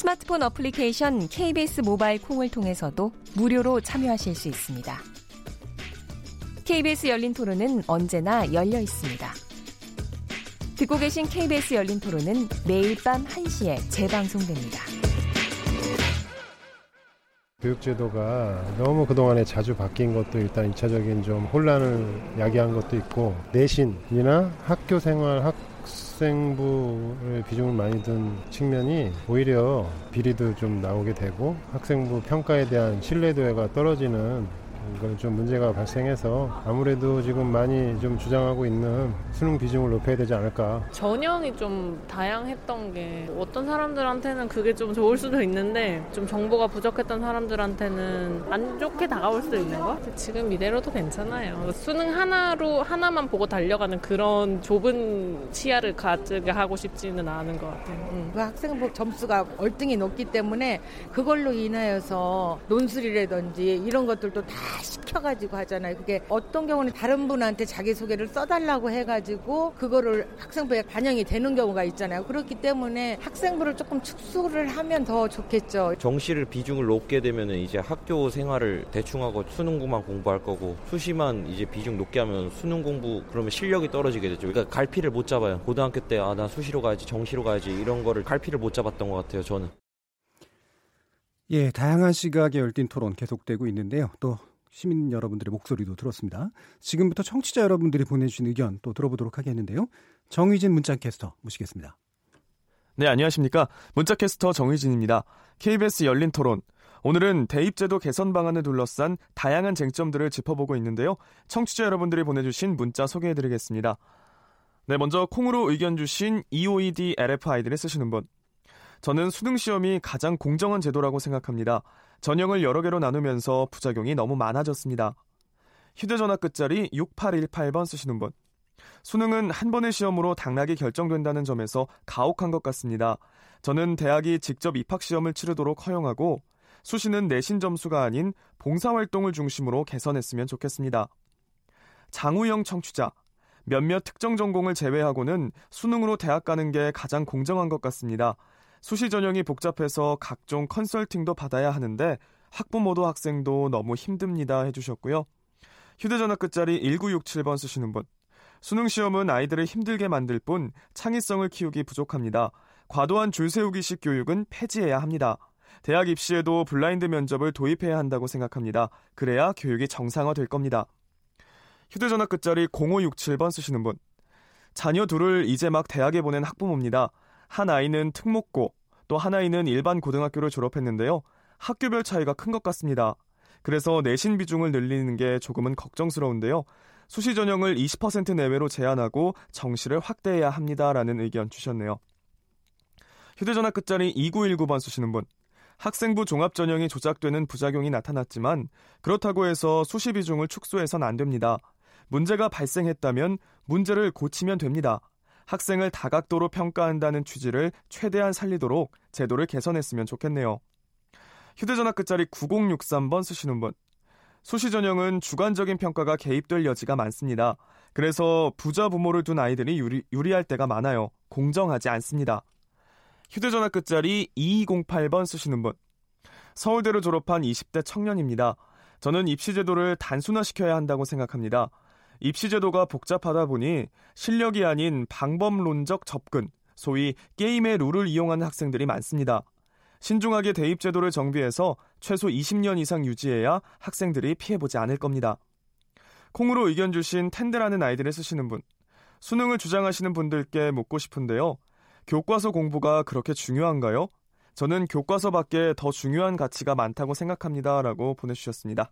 스마트폰 어플리케이션 KBS 모바일 콩을 통해서도 무료로 참여하실 수 있습니다. KBS 열린 토론은 언제나 열려 있습니다. 듣고 계신 KBS 열린 토론은 매일 밤 1시에 재방송됩니다. 교육제도가 너무 그동안에 자주 바뀐 것도 일단 2차적인 좀 혼란을 야기한 것도 있고 내신이나 학교 생활 학 생부의 비중을 많이 둔 측면이 오히려 비리도 좀 나오게 되고 학생부 평가에 대한 신뢰도가 떨어지는 이건 좀 문제가 발생해서 아무래도 지금 많이 좀 주장하고 있는 수능 비중을 높여야 되지 않을까. 전형이 좀 다양했던 게 어떤 사람들한테는 그게 좀 좋을 수도 있는데 좀 정보가 부족했던 사람들한테는 안 좋게 다가올 수도 있는 거? 지금 이대로도 괜찮아요. 수능 하나로 하나만 보고 달려가는 그런 좁은 시야를 가지게 하고 싶지는 않은 것 같아요. 응. 그 학생부 점수가 월등히 높기 때문에 그걸로 인하여서 논술이라든지 이런 것들도 다 시켜가지고 하잖아요. 그게 어떤 경우는 다른 분한테 자기소개를 써달라고 해가지고 그거를 학생부에 반영이 되는 경우가 있잖아요. 그렇기 때문에 학생부를 조금 축소를 하면 더 좋겠죠. 정시를 비중을 높게 되면 이제 학교 생활을 대충 하고 수능고만 공부할 거고 수시만 이제 비중 높게 하면 수능 공부 그러면 실력이 떨어지게 되죠. 그러니까 갈피를 못 잡아요. 고등학교 때 아 나 수시로 가야지 정시로 가야지 이런 거를 갈피를 못 잡았던 것 같아요. 저는. 예, 다양한 시각의 열띤 토론 계속되고 있는데요. 또 시민 여러분들의 목소리도 들었습니다. 지금부터 청취자 여러분들이 보내주신 의견 또 들어보도록 하겠는데요. 정의진 문자캐스터 모시겠습니다. 네, 안녕하십니까. 문자캐스터 정의진입니다. KBS 열린 토론. 오늘은 대입제도 개선 방안을 둘러싼 다양한 쟁점들을 짚어보고 있는데요. 청취자 여러분들이 보내주신 문자 소개해드리겠습니다. 네, 먼저 콩으로 의견 주신 EOED LFI들을 쓰시는 분. 저는 수능 시험이 가장 공정한 제도라고 생각합니다. 전형을 여러 개로 나누면서 부작용이 너무 많아졌습니다. 휴대전화 끝자리 6818번 쓰시는 분. 수능은 한 번의 시험으로 당락이 결정된다는 점에서 가혹한 것 같습니다. 저는 대학이 직접 입학 시험을 치르도록 허용하고 수시는 내신 점수가 아닌 봉사활동을 중심으로 개선했으면 좋겠습니다. 장우영 청취자. 몇몇 특정 전공을 제외하고는 수능으로 대학 가는 게 가장 공정한 것 같습니다. 수시 전형이 복잡해서 각종 컨설팅도 받아야 하는데 학부모도 학생도 너무 힘듭니다 해주셨고요. 휴대전화 끝자리 1967번 쓰시는 분. 수능 시험은 아이들을 힘들게 만들 뿐 창의성을 키우기 부족합니다. 과도한 줄 세우기식 교육은 폐지해야 합니다. 대학 입시에도 블라인드 면접을 도입해야 한다고 생각합니다. 그래야 교육이 정상화될 겁니다. 휴대전화 끝자리 0567번 쓰시는 분. 자녀 둘을 이제 막 대학에 보낸 학부모입니다. 한 아이는 특목고, 또 한 아이는 일반 고등학교를 졸업했는데요. 학교별 차이가 큰 것 같습니다. 그래서 내신 비중을 늘리는 게 조금은 걱정스러운데요. 수시 전형을 20% 내외로 제한하고 정시를 확대해야 합니다라는 의견 주셨네요. 휴대전화 끝자리 2919번 쓰시는 분. 학생부 종합 전형이 조작되는 부작용이 나타났지만 그렇다고 해서 수시 비중을 축소해선 안 됩니다. 문제가 발생했다면 문제를 고치면 됩니다. 학생을 다각도로 평가한다는 취지를 최대한 살리도록 제도를 개선했으면 좋겠네요. 휴대전화 끝자리 9063번 쓰시는 분. 수시 전형은 주관적인 평가가 개입될 여지가 많습니다. 그래서 부자 부모를 둔 아이들이 유리, 유리할 때가 많아요. 공정하지 않습니다. 휴대전화 끝자리 2208번 쓰시는 분. 서울대를 졸업한 20대 청년입니다. 저는 입시제도를 단순화시켜야 한다고 생각합니다. 입시제도가 복잡하다 보니 실력이 아닌 방법론적 접근, 소위 게임의 룰을 이용하는 학생들이 많습니다. 신중하게 대입제도를 정비해서 최소 20년 이상 유지해야 학생들이 피해보지 않을 겁니다. 콩으로 의견 주신 텐데라는 아이들을 쓰시는 분. 수능을 주장하시는 분들께 묻고 싶은데요. 교과서 공부가 그렇게 중요한가요? 저는 교과서 밖에 더 중요한 가치가 많다고 생각합니다. 라고 보내주셨습니다.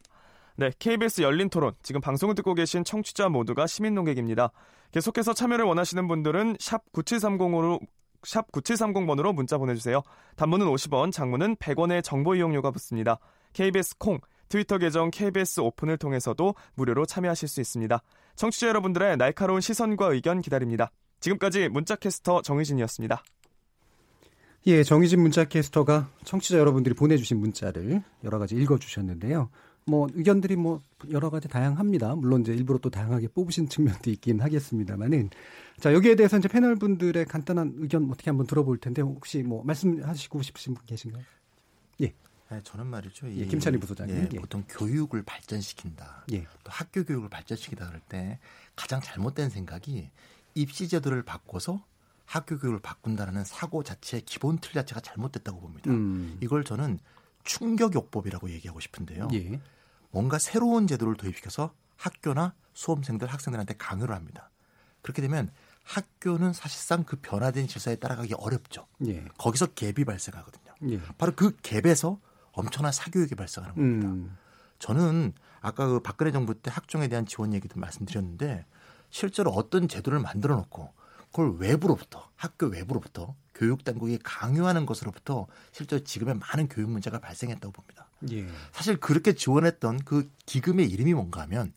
네, KBS 열린 토론. 지금 방송을 듣고 계신 청취자 모두가 시민 농객입니다. 계속해서 참여를 원하시는 분들은 샵 9730으로 샵 9730번으로 문자 보내주세요. 단문은 50원, 장문은 100원의 정보 이용료가 붙습니다. KBS 콩, 트위터 계정 KBS 오픈을 통해서도 무료로 참여하실 수 있습니다. 청취자 여러분들의 날카로운 시선과 의견 기다립니다. 지금까지 문자캐스터 정희진이었습니다. 예, 정희진 문자캐스터가 청취자 여러분들이 보내주신 문자를 여러 가지 읽어주셨는데요. 뭐 의견들이 뭐 여러 가지 다양합니다. 물론 이제 일부러 또 다양하게 뽑으신 측면도 있긴 하겠습니다만은 자 여기에 대해서 이제 패널 분들의 간단한 의견 어떻게 한번 들어볼 텐데 혹시 뭐 말씀하시고 싶으신 분 계신가요? 예. 네, 저는 말이죠. 예, 김찬희 부소장님. 예, 예. 보통 교육을 발전시킨다. 예. 또 학교 교육을 발전시키다 그럴 때 가장 잘못된 생각이 입시 제도를 바꿔서 학교 교육을 바꾼다는 사고 자체의 기본 틀 자체가 잘못됐다고 봅니다. 음. 이걸 저는 충격요법이라고 얘기하고 싶은데요. 예. 뭔가 새로운 제도를 도입시켜서 학교나 수험생들, 학생들한테 강요를 합니다. 그렇게 되면 학교는 사실상 그 변화된 질서에 따라가기 어렵죠. 예. 거기서 갭이 발생하거든요. 예. 바로 그 갭에서 엄청난 사교육이 발생하는 겁니다. 음. 저는 아까 그 박근혜 정부 때 학종에 대한 지원 얘기도 말씀드렸는데 실제로 어떤 제도를 만들어 놓고 그걸 외부로부터 학교 외부로부터 교육 당국이 강요하는 것으로부터 실제로 지금의 많은 교육 문제가 발생했다고 봅니다. 예. 사실 그렇게 지원했던 그 기금의 이름이 뭔가 하면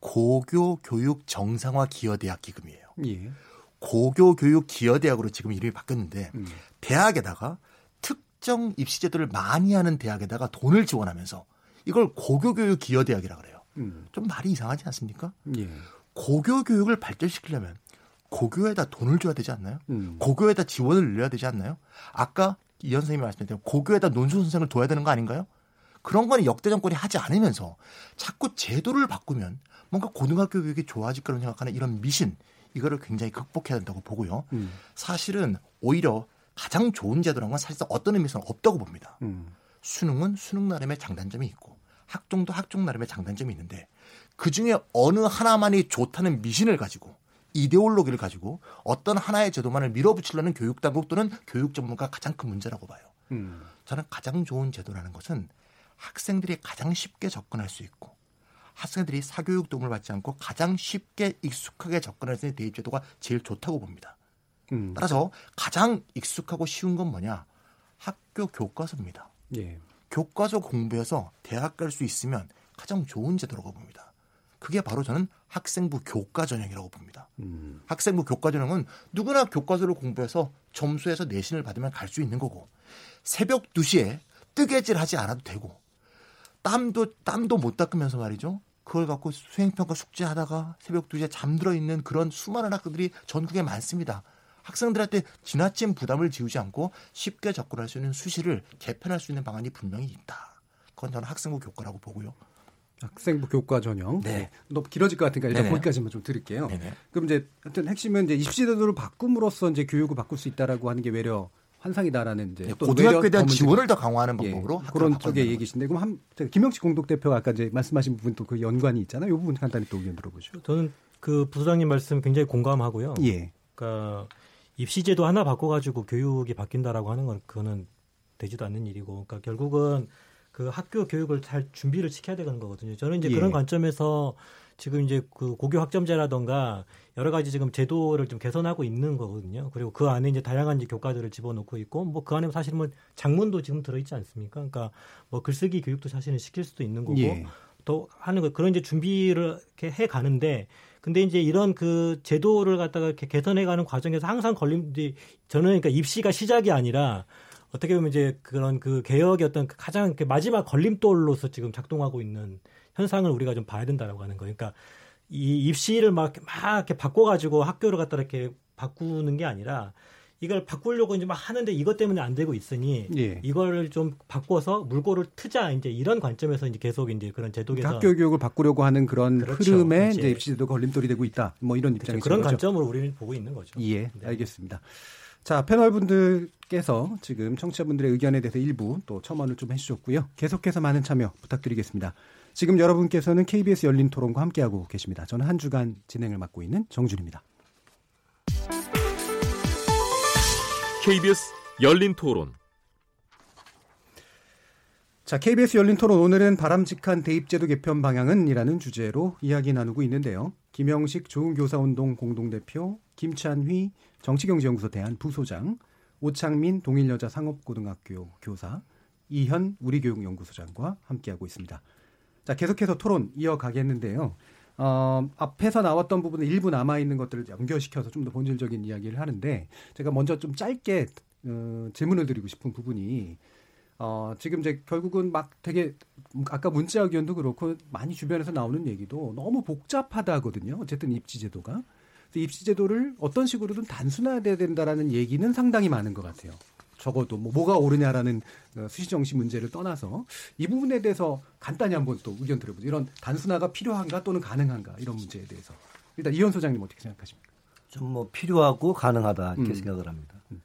고교 교육 정상화 기여대학 기금이에요. 예. 고교 교육 기여대학으로 지금 이름이 바뀌었는데 음. 대학에다가 특정 입시 제도를 많이 하는 대학에다가 돈을 지원하면서 이걸 고교 교육 기여대학이라 그래요. 음. 좀 말이 이상하지 않습니까? 예. 고교 교육을 발전시키려면 고교에다 돈을 줘야 되지 않나요? 음. 고교에다 지원을 늘려야 되지 않나요? 아까 이현 선생님이 말씀하신 고교에다 논술 선생을 둬야 되는 거 아닌가요? 그런 거는 역대 정권이 하지 않으면서 자꾸 제도를 바꾸면 뭔가 고등학교 교육이 좋아질 거라고 생각하는 이런 미신 이거를 굉장히 극복해야 된다고 보고요. 음. 사실은 오히려 가장 좋은 제도라는 건 사실상 어떤 의미에서는 없다고 봅니다. 음. 수능은 수능 나름의 장단점이 있고 학종도 학종 나름의 장단점이 있는데 그 중에 어느 하나만이 좋다는 미신을 가지고 이데올로기를 가지고 어떤 하나의 제도만을 밀어붙이려는 교육 당국 또는 교육 전문가 가장 큰 문제라고 봐요. 음. 저는 가장 좋은 제도라는 것은 학생들이 가장 쉽게 접근할 수 있고 학생들이 사교육 도움을 받지 않고 가장 쉽게 익숙하게 접근할 수 있는 대입 제도가 제일 좋다고 봅니다. 음. 따라서 가장 익숙하고 쉬운 건 뭐냐? 학교 교과서입니다. 예. 교과서 공부해서 대학 갈 수 있으면 가장 좋은 제도라고 봅니다. 그게 바로 저는 학생부 교과 전형이라고 봅니다. 음. 학생부 교과 전형은 누구나 교과서를 공부해서 점수에서 내신을 받으면 갈 수 있는 거고 새벽 2시에 뜨개질 하지 않아도 되고 땀도 땀도 못 닦으면서 말이죠. 그걸 갖고 수행평가 숙제하다가 새벽 2시에 잠들어 있는 그런 수많은 학생들이 전국에 많습니다. 학생들한테 지나친 부담을 지우지 않고 쉽게 접근할 수 있는 수시를 개편할 수 있는 방안이 분명히 있다. 그건 저는 학생부 교과라고 보고요. 학생부 교과 전형. 네. 너무 길어질 것 같으니까 일단 네네. 거기까지만 좀 드릴게요. 네네. 그럼 이제 하여튼 핵심은 이제 입시 제도를 바꿈으로써 이제 교육을 바꿀 수 있다라고 하는 게 외려 환상이다라는 이제 네, 또 고등학교에 대한 지원을 더 강화하는 예, 방법으로 학교를 그런 쪽의 얘기신데 그럼 한 제가 김영식 공동 대표가 아까 이제 말씀하신 부분 또그 연관이 있잖아요. 이 부분 간단히 또 의견 들어보죠. 저는 그 부소장님 말씀 굉장히 공감하고요. 예. 그러니까 입시제도 하나 바꿔가지고 교육이 바뀐다라고 하는 건 그거는 되지도 않는 일이고, 그러니까 결국은 그 학교 교육을 잘 준비를 시켜야 되는 거거든요. 저는 이제 예. 그런 관점에서 지금 이제 그 고교 학점제라던가 여러 가지 지금 제도를 좀 개선하고 있는 거거든요. 그리고 그 안에 이제 다양한 이제 교과들을 집어넣고 있고, 뭐 그 안에 사실은 뭐 장문도 지금 들어있지 않습니까? 그러니까 뭐 글쓰기 교육도 사실은 시킬 수도 있는 거고, 예. 또 하는 거 그런 이제 준비를 이렇게 해 가는데 근데 이제 이런 그 제도를 갖다가 이렇게 개선해 가는 과정에서 항상 걸림들이 저는 그러니까 입시가 시작이 아니라 어떻게 보면 이제 그런 그 개혁의 어떤 그 가장 마지막 걸림돌로서 지금 작동하고 있는 현상을 우리가 좀 봐야 된다라고 하는 거예요. 그러니까 이 입시를 막, 막 이렇게 바꿔가지고 학교를 갖다 이렇게 바꾸는 게 아니라 이걸 바꾸려고 이제 막 하는데 이것 때문에 안 되고 있으니 예. 이거를 좀 바꿔서 물꼬를 트자 이제 이런 관점에서 이제 계속 이제 그런 제도 개선 학교 교육을 바꾸려고 하는 그런 그렇죠. 흐름에 이제 이제 입시 제도가 걸림돌이 되고 있다. 뭐 이런 그렇죠. 입장이신 그런 거죠. 관점으로 우리는 보고 있는 거죠. 예, 네. 알겠습니다. 자, 패널 분들께서 지금 청취자분들의 의견에 대해서 일부 또 첨언을 좀 해주셨고요. 계속해서 많은 참여 부탁드리겠습니다. 지금 여러분께서는 KBS 열린 토론과 함께하고 계십니다. 저는 한 주간 진행을 맡고 있는 정준입니다. KBS 열린 토론. 자, KBS 열린 토론 오늘은 바람직한 대입제도 개편 방향은이라는 주제로 이야기 나누고 있는데요. 김영식 좋은교사운동 공동대표, 김찬휘 정치경제연구소 대한 부소장, 오창민 동일여자 상업고등학교 교사, 이현 우리교육연구소장과 함께하고 있습니다. 자, 계속해서 토론 이어가겠는데요. 어, 앞에서 나왔던 부분은 일부 남아있는 것들을 연결시켜서 좀 더 본질적인 이야기를 하는데 제가 먼저 좀 짧게 어, 질문을 드리고 싶은 부분이 어, 지금 이제 결국은 막 되게 아까 문자 의견도 그렇고 많이 주변에서 나오는 얘기도 너무 복잡하다거든요. 어쨌든 입지제도가. 입시제도를 어떤 식으로든 단순화돼야 된다라는 얘기는 상당히 많은 것 같아요. 적어도 뭐 뭐가 옳으냐라는 어, 수시 정시 문제를 떠나서 이 부분에 대해서 간단히 한번 또 의견 들어보죠. 이런 단순화가 필요한가 또는 가능한가 이런 문제에 대해서 일단 이현 소장님 어떻게 생각하십니까? 좀 뭐 필요하고 가능하다 이렇게 음. 생각을 합니다. 음.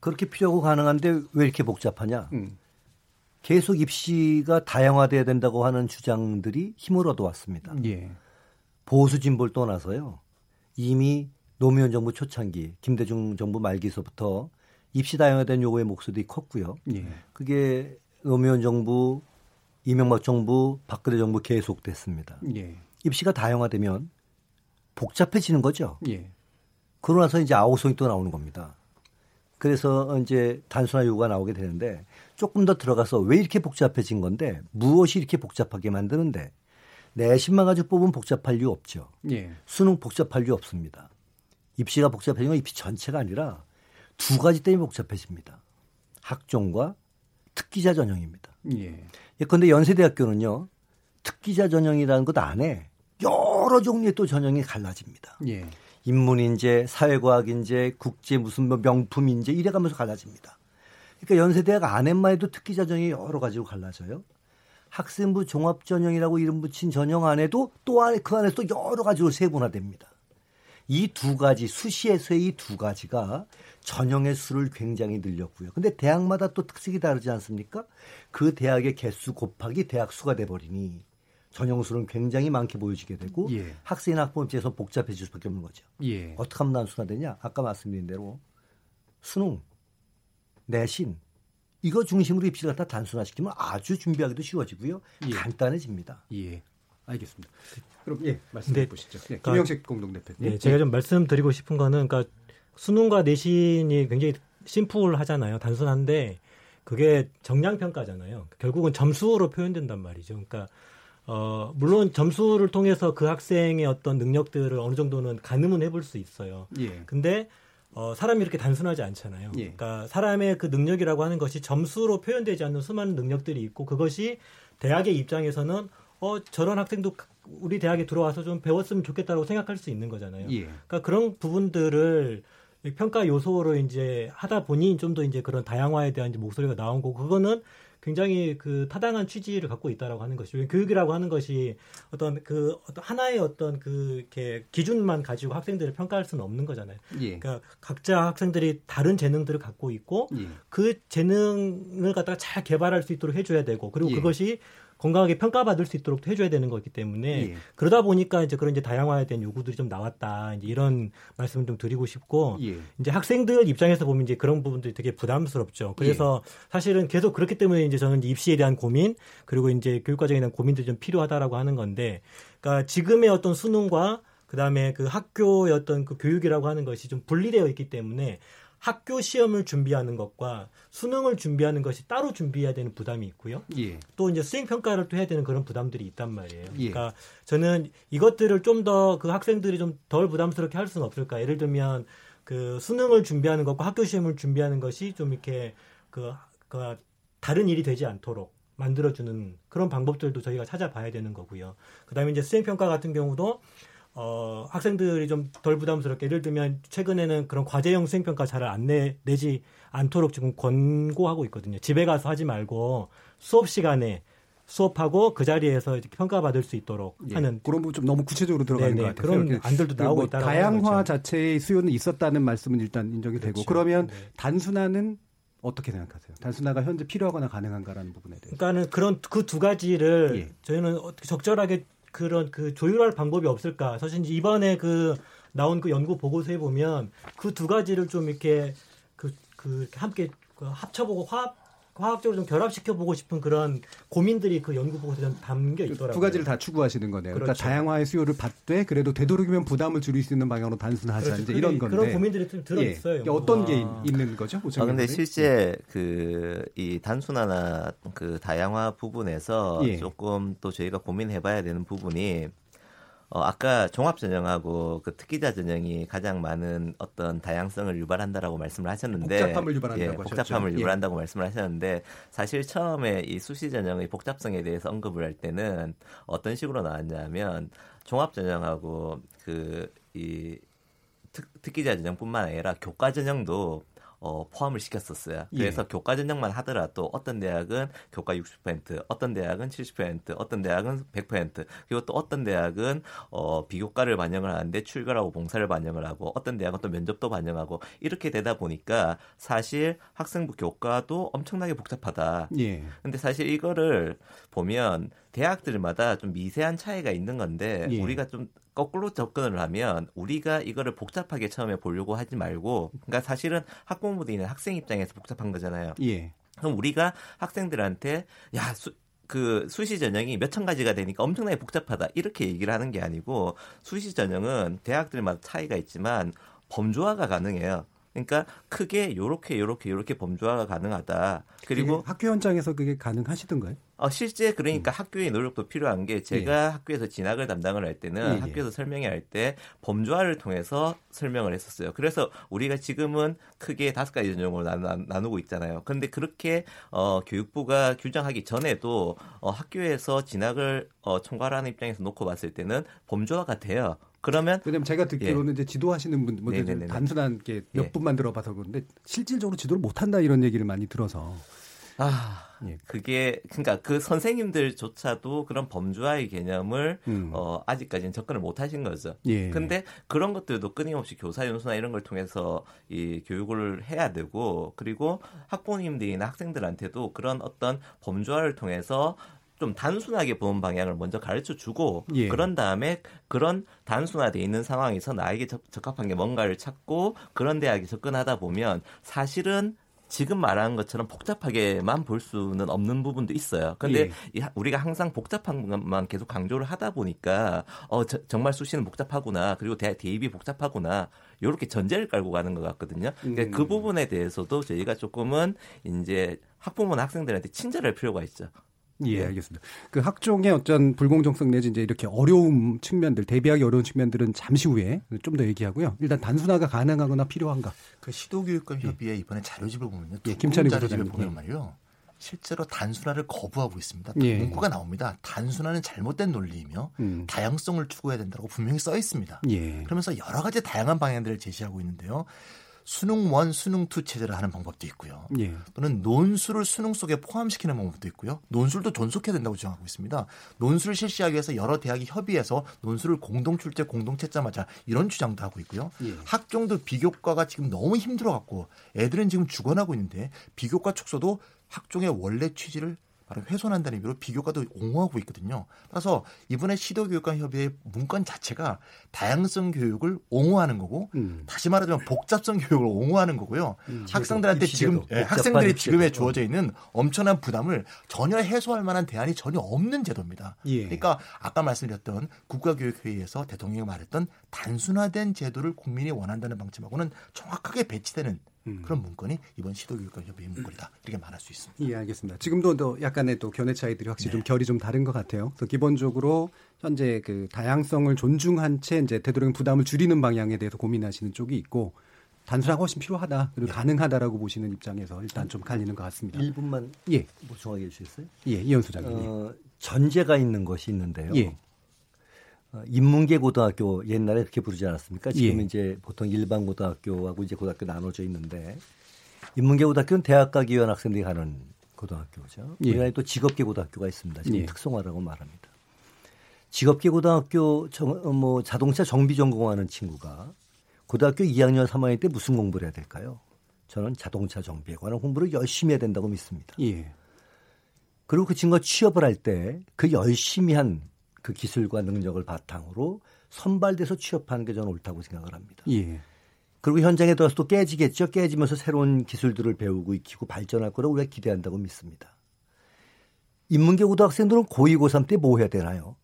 그렇게 필요하고 가능한데 왜 이렇게 복잡하냐? 음. 계속 입시가 다양화돼야 된다고 하는 주장들이 힘을 얻어왔습니다. 예. 보수 진보를 떠나서요. 이미 노무현 정부 초창기, 김대중 정부 말기서부터 입시 다양화된 요구의 목소리 컸고요. 예. 그게 노무현 정부, 이명박 정부, 박근혜 정부 계속됐습니다. 예. 입시가 다양화되면 복잡해지는 거죠. 예. 그러고 나서 이제 아우성이 또 나오는 겁니다. 그래서 이제 단순화 요구가 나오게 되는데 조금 더 들어가서 왜 이렇게 복잡해진 건데 무엇이 이렇게 복잡하게 만드는데 내신만 가지고 뽑으면 복잡할 이유 없죠. 예. 수능 복잡할 이유 없습니다. 입시가 복잡해지면 입시 전체가 아니라 두 가지 때문에 복잡해집니다. 학종과 특기자 전형입니다. 예. 예컨대 연세대학교는요, 특기자 전형이라는 것 안에 여러 종류의 또 전형이 갈라집니다. 예. 인문인재, 사회과학인재, 국제 무슨 뭐 명품인재 이래가면서 갈라집니다. 그러니까 연세대학 안에만 해도 특기자 전형이 여러 가지로 갈라져요. 학생부 종합 전형이라고 이름 붙인 전형 안에도 또 안에 그 안에서 또 여러 가지로 세분화됩니다. 이 두 가지 수시에서의 이 두 가지가 전형의 수를 굉장히 늘렸고요. 근데 대학마다 또 특색이 다르지 않습니까? 그 대학의 개수 곱하기 대학 수가 돼 버리니 전형 수는 굉장히 많게 보여지게 되고 예. 학생이나 학부모 입장에서 복잡해질 수밖에 없는 거죠. 예. 어떻게 하면 단순화되냐? 아까 말씀드린 대로 수능, 내신, 이거 중심으로 입시를 갖다 단순화시키면 아주 준비하기도 쉬워지고요. 예. 간단해집니다. 예. 알겠습니다. 그럼 예, 말씀해 네. 보시죠. 예, 그러니까 김영식 공동대표. 네, 제가 좀 말씀드리고 싶은 거는 그러니까 수능과 내신이 굉장히 심플하잖아요. 단순한데 그게 정량 평가잖아요. 결국은 점수로 표현된단 말이죠. 그러니까 어, 물론 점수를 통해서 그 학생의 어떤 능력들을 어느 정도는 가늠은 해볼 수 있어요. 예. 근데 어, 사람이 이렇게 단순하지 않잖아요. 예. 그러니까 사람의 그 능력이라고 하는 것이 점수로 표현되지 않는 수많은 능력들이 있고 그것이 대학의 입장에서는 어, 저런 학생도 우리 대학에 들어와서 좀 배웠으면 좋겠다고 생각할 수 있는 거잖아요. 예. 그러니까 그런 부분들을 평가 요소로 이제 하다 보니 좀 더 이제 그런 다양화에 대한 이제 목소리가 나온 거고 그거는 굉장히 그 타당한 취지를 갖고 있다라고 하는 것이죠. 교육이라고 하는 것이 어떤 그 어떤 하나의 어떤 그 이렇게 기준만 가지고 학생들을 평가할 수는 없는 거잖아요. 예. 그러니까 각자 학생들이 다른 재능들을 갖고 있고 예. 그 재능을 갖다가 잘 개발할 수 있도록 해줘야 되고 그리고 예. 그것이 건강하게 평가받을 수 있도록 해줘야 되는 거기 때문에 예. 그러다 보니까 이제 그런 이제 다양화에 대한 요구들이 좀 나왔다 이제 이런 말씀을 좀 드리고 싶고 예. 이제 학생들 입장에서 보면 이제 그런 부분들이 되게 부담스럽죠. 그래서 예. 사실은 계속 그렇기 때문에 이제 저는 입시에 대한 고민 그리고 이제 교육과정에 대한 고민들이 좀 필요하다라고 하는 건데, 그러니까 지금의 어떤 수능과 그다음에 그 학교의 어떤 그 교육이라고 하는 것이 좀 분리되어 있기 때문에 학교 시험을 준비하는 것과 수능을 준비하는 것이 따로 준비해야 되는 부담이 있고요. 예. 또 이제 수행 평가를 또 해야 되는 그런 부담들이 있단 말이에요. 예. 그러니까 저는 이것들을 좀 더 그 학생들이 좀 덜 부담스럽게 할 수는 없을까? 예를 들면 그 수능을 준비하는 것과 학교 시험을 준비하는 것이 좀 이렇게 그, 그 다른 일이 되지 않도록 만들어주는 그런 방법들도 저희가 찾아봐야 되는 거고요. 그다음에 이제 수행 평가 같은 경우도 어, 학생들이 좀 덜 부담스럽게 예를 들면 최근에는 그런 과제형 수행평가 잘안 내, 내지 않도록 지금 권고하고 있거든요. 집에 가서 하지 말고 수업 시간에 수업하고 그 자리에서 평가받을 수 있도록 예, 하는 그런 부분 좀 너무 구체적으로 들어가는 네네, 것 같아요. 그런 안들도 나오고 뭐 있다. 다양화 자체의 수요는 있었다는 말씀은 일단 인정이 그렇죠. 되고 그러면 네. 단순화는 어떻게 생각하세요? 단순화가 현재 필요하거나 가능한가라는 부분에 대해서. 그러니까는 그런 그 두 가지를 예. 저희는 적절하게 그런 그 조율할 방법이 없을까? 사실 이번에 그 나온 그 연구 보고서에 보면 그 두 가지를 좀 이렇게 그, 그 함께 그 합쳐보고 화합 과학적으로 좀 결합시켜 보고 싶은 그런 고민들이 그 연구 보고서에 담겨 있더라고요. 두 가지를 다 추구하시는 거네요. 그러니까 그렇죠. 다양화의 수요를 받되 그래도 되도록이면 부담을 줄일 수 있는 방향으로 단순하자 그렇죠. 이제 이런 건데 그런 고민들이 좀 들어 예. 있어요. 이게 어떤 게 있- 있는 거죠? 아, 근데? 실제 그 이 단순화나 그 다양화 부분에서 예. 조금 또 저희가 고민해봐야 되는 부분이 어, 아까 종합 전형하고 그 특기자 전형이 가장 많은 어떤 다양성을 유발한다라고 말씀을 하셨는데 복잡함을 유발한다고 예, 복잡함을 하셨죠. 예. 유발한다고 말씀을 하셨는데 사실 처음에 이 수시 전형의 복잡성에 대해서 언급을 할 때는 어떤 식으로 나왔냐면 종합 전형하고 그이 특기자 전형뿐만 아니라 교과 전형도 어, 포함을 시켰었어요. 예. 그래서 교과 전형만 하더라도 어떤 대학은 교과 60%, 어떤 대학은 70%, 어떤 대학은 100%, 그리고 또 어떤 대학은 어, 비교과를 반영을 하는데 출결하고 봉사를 반영을 하고 어떤 대학은 또 면접도 반영하고 이렇게 되다 보니까 사실 학생부 교과도 엄청나게 복잡하다. 예. 근데 사실 이거를 보면 대학들마다 좀 미세한 차이가 있는 건데 예. 우리가 좀 거꾸로 접근을 하면 우리가 이거를 복잡하게 처음에 보려고 하지 말고 그러니까 사실은 학부모들이나 학생 입장에서 복잡한 거잖아요. 예. 그럼 우리가 학생들한테 야 수, 그 수시 전형이 몇 천 가지가 되니까 엄청나게 복잡하다 이렇게 얘기를 하는 게 아니고 수시 전형은 대학들마다 차이가 있지만 범주화가 가능해요. 그러니까 크게 요렇게 요렇게 요렇게 범주화가 가능하다. 그리고 학교 현장에서 그게 가능하시던가요? 어, 실제 그러니까 학교의 노력도 필요한 게 제가 학교에서 진학을 담당을 할 때는 예, 예. 학교에서 설명회 할때 범주화를 통해서 설명을 했었어요. 그래서 우리가 지금은 크게 다섯 가지 전형으로 나누, 나누 고 있잖아요. 그런데 그렇게 어, 교육부가 규정하기 전에도 어, 학교에서 진학을 어, 총괄하는 입장에서 놓고 봤을 때는 범주화가 돼요. 그러면 왜냐면 제가 듣기로는 이제 지도하시는 분들 뭐 예. 네네네네. 단순한 게몇 예. 분만 들어봐서 그런데 실질적으로 지도를 못 한다 이런 얘기를 많이 들어서 아, 예. 그게 그러니까 그 선생님들조차도 그런 범주화의 개념을 음. 어, 아직까지는 접근을 못 하신 거죠. 예. 근데 그런 것들도 끊임없이 교사 연수나 이런 걸 통해서 이 교육을 해야 되고 그리고 학부모님들이나 학생들한테도 그런 어떤 범주화를 통해서 좀 단순하게 보는 방향을 먼저 가르쳐 주고 예. 그런 다음에 그런 단순화돼 있는 상황에서 나에게 적, 적합한 게 뭔가를 찾고 그런 대학에 접근하다 보면 사실은 지금 말하는 것처럼 복잡하게만 볼 수는 없는 부분도 있어요. 근데 예. 우리가 항상 복잡한 것만 계속 강조를 하다 보니까 어 저- 정말 수시는 복잡하구나 그리고 대, 대입이 복잡하구나 이렇게 전제를 깔고 가는 것 같거든요. 그러니까 음. 그 부분에 대해서도 저희가 조금은 이제 학부모나 학생들한테 친절할 필요가 있죠. 예, 알겠습니다. 그 학종의 어떤 불공정성 내지 이제 이렇게 어려움 측면들, 대비하기 어려운 측면들은 잠시 후에 좀 더 얘기하고요. 일단 단순화가 가능하거나 필요한가? 그 시도교육감 협의회 이번에 자료집을 보면요. 예, 두 김찬희 자료집을. 보면 예. 말이요. 실제로 단순화를 거부하고 있습니다. 예. 문구가 나옵니다. 단순화는 잘못된 논리이며 음. 다양성을 추구해야 된다고 분명히 써 있습니다. 예. 그러면서 여러 가지 다양한 방향들을 제시하고 있는데요. 수능 one, 수능 two 체제를 하는 방법도 있고요. 예. 또는 논술을 수능 속에 포함시키는 방법도 있고요. 논술도 존속해야 된다고 주장하고 있습니다. 논술을 실시하기 위해서 여러 대학이 협의해서 논술을 공동 출제, 공동 채점하자 이런 주장도 하고 있고요. 예. 학종도 비교과가 지금 너무 힘들어 갖고 애들은 지금 죽어나고 있는데 비교과 축소도 학종의 원래 취지를 바로 훼손한다는 의미로 비교과도 옹호하고 있거든요. 따라서 이번에 시도교육관협의회 문건 자체가 다양성 교육을 옹호하는 거고 음. 다시 말하자면 복잡성 교육을 옹호하는 거고요. 학생들한테 입시제도, 지금 예, 입시제도. 지금에 주어져 있는 엄청난 부담을 전혀 해소할 만한 대안이 전혀 없는 제도입니다. 예. 그러니까 아까 말씀드렸던 국가교육회의에서 대통령이 말했던 단순화된 제도를 국민이 원한다는 방침하고는 정확하게 배치되는 음. 그런 문건이 이번 시도교육관협의회 문건이다 이렇게 말할 수 있습니다. 예, 알겠습니다. 지금도 또 약간의 또 견해 차이들이 확실히 좀 결이 좀 다른 것 같아요. 그래서 기본적으로 현재 그 다양성을 존중한 채 이제 되도록 부담을 줄이는 방향에 대해서 고민하시는 쪽이 있고 단순화가 훨씬 필요하다 그리고 가능하다라고 보시는 입장에서 일단 좀 갈리는 것 같습니다. 1분만 예, 보충하게 해주시겠어요? 예, 이현 소장님. 어, 전제가 있는 것이 있는데요. 예. 어, 인문계 고등학교 옛날에 그렇게 부르지 않았습니까? 지금 예. 이제 보통 일반 고등학교하고 이제 고등학교 나눠져 있는데 인문계 고등학교는 대학 가기 위한 학생들이 가는 고등학교죠. 예. 우리나라에 또 직업계 고등학교가 있습니다. 지금 예. 특성화라고 말합니다. 직업계 고등학교 정, 어, 뭐 자동차 정비 전공하는 친구가 고등학교 2학년 3학년 때 무슨 공부를 해야 될까요? 저는 자동차 정비에 관한 공부를 열심히 해야 된다고 믿습니다. 예. 그리고 그 친구가 취업을 할 때 그 열심히 한 그 기술과 능력을 바탕으로 선발돼서 취업하는 게 저는 옳다고 생각을 합니다. 예. 그리고 현장에 들어서 또 깨지겠죠. 깨지면서 새로운 기술들을 배우고 익히고 발전할 거라고 우리가 기대한다고 믿습니다. 인문계 고등학생들은 고2, 고3 때 뭐 해야 되나요?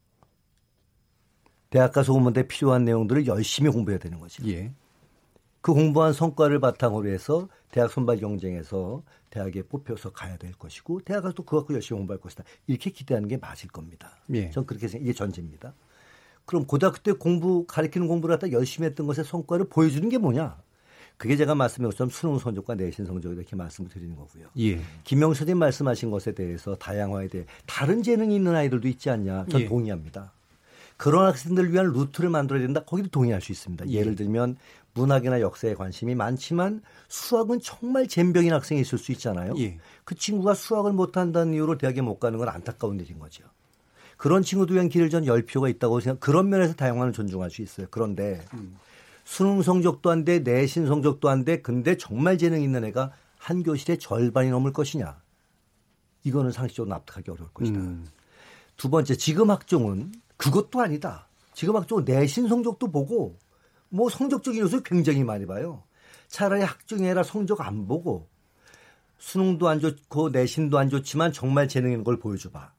대학 가서 공부에 필요한 내용들을 열심히 공부해야 되는 거죠. 예. 그 공부한 성과를 바탕으로 해서 대학 선발 경쟁에서 대학에 뽑혀서 가야 될 것이고 대학 가서 또 그거 갖고 열심히 공부할 것이다. 이렇게 기대하는 게 맞을 겁니다. 예. 전 그렇게 생각, 이게 전제입니다. 그럼 고등학교 때 공부 가르치는 공부를 갖다 열심히 했던 것의 성과를 보여주는 게 뭐냐? 그게 제가 말씀드린 것처럼 수능 성적과 내신 성적 이렇게 말씀을 드리는 거고요. 예. 김영수 선생님 말씀하신 것에 대해서 다양화에 대해 다른 재능이 있는 아이들도 있지 않냐? 전 예. 동의합니다. 그런 학생들을 위한 루트를 만들어야 된다. 거기도 동의할 수 있습니다. 예. 예를 들면 문학이나 역사에 관심이 많지만 수학은 정말 젬병인 학생이 있을 수 있잖아요. 예. 그 친구가 수학을 못한다는 이유로 대학에 못 가는 건 안타까운 일인 거죠. 그런 친구들 위한 길을 전 열 필요가 있다고 생각. 그런 면에서 다양화를 존중할 수 있어요. 그런데 수능 성적도 안 돼, 내신 성적도 안 돼. 근데 정말 재능 있는 애가 한 교실에 절반이 넘을 것이냐? 이거는 상식적으로 납득하기 어려울 것이다. 음. 두 번째, 지금 학종은 그것도 아니다. 지금 학종은 내신 성적도 보고 뭐 성적적인 요소 굉장히 많이 봐요. 차라리 학종이 아니라 성적 안 보고 수능도 안 좋고 내신도 안 좋지만 정말 재능 있는 걸 보여줘봐.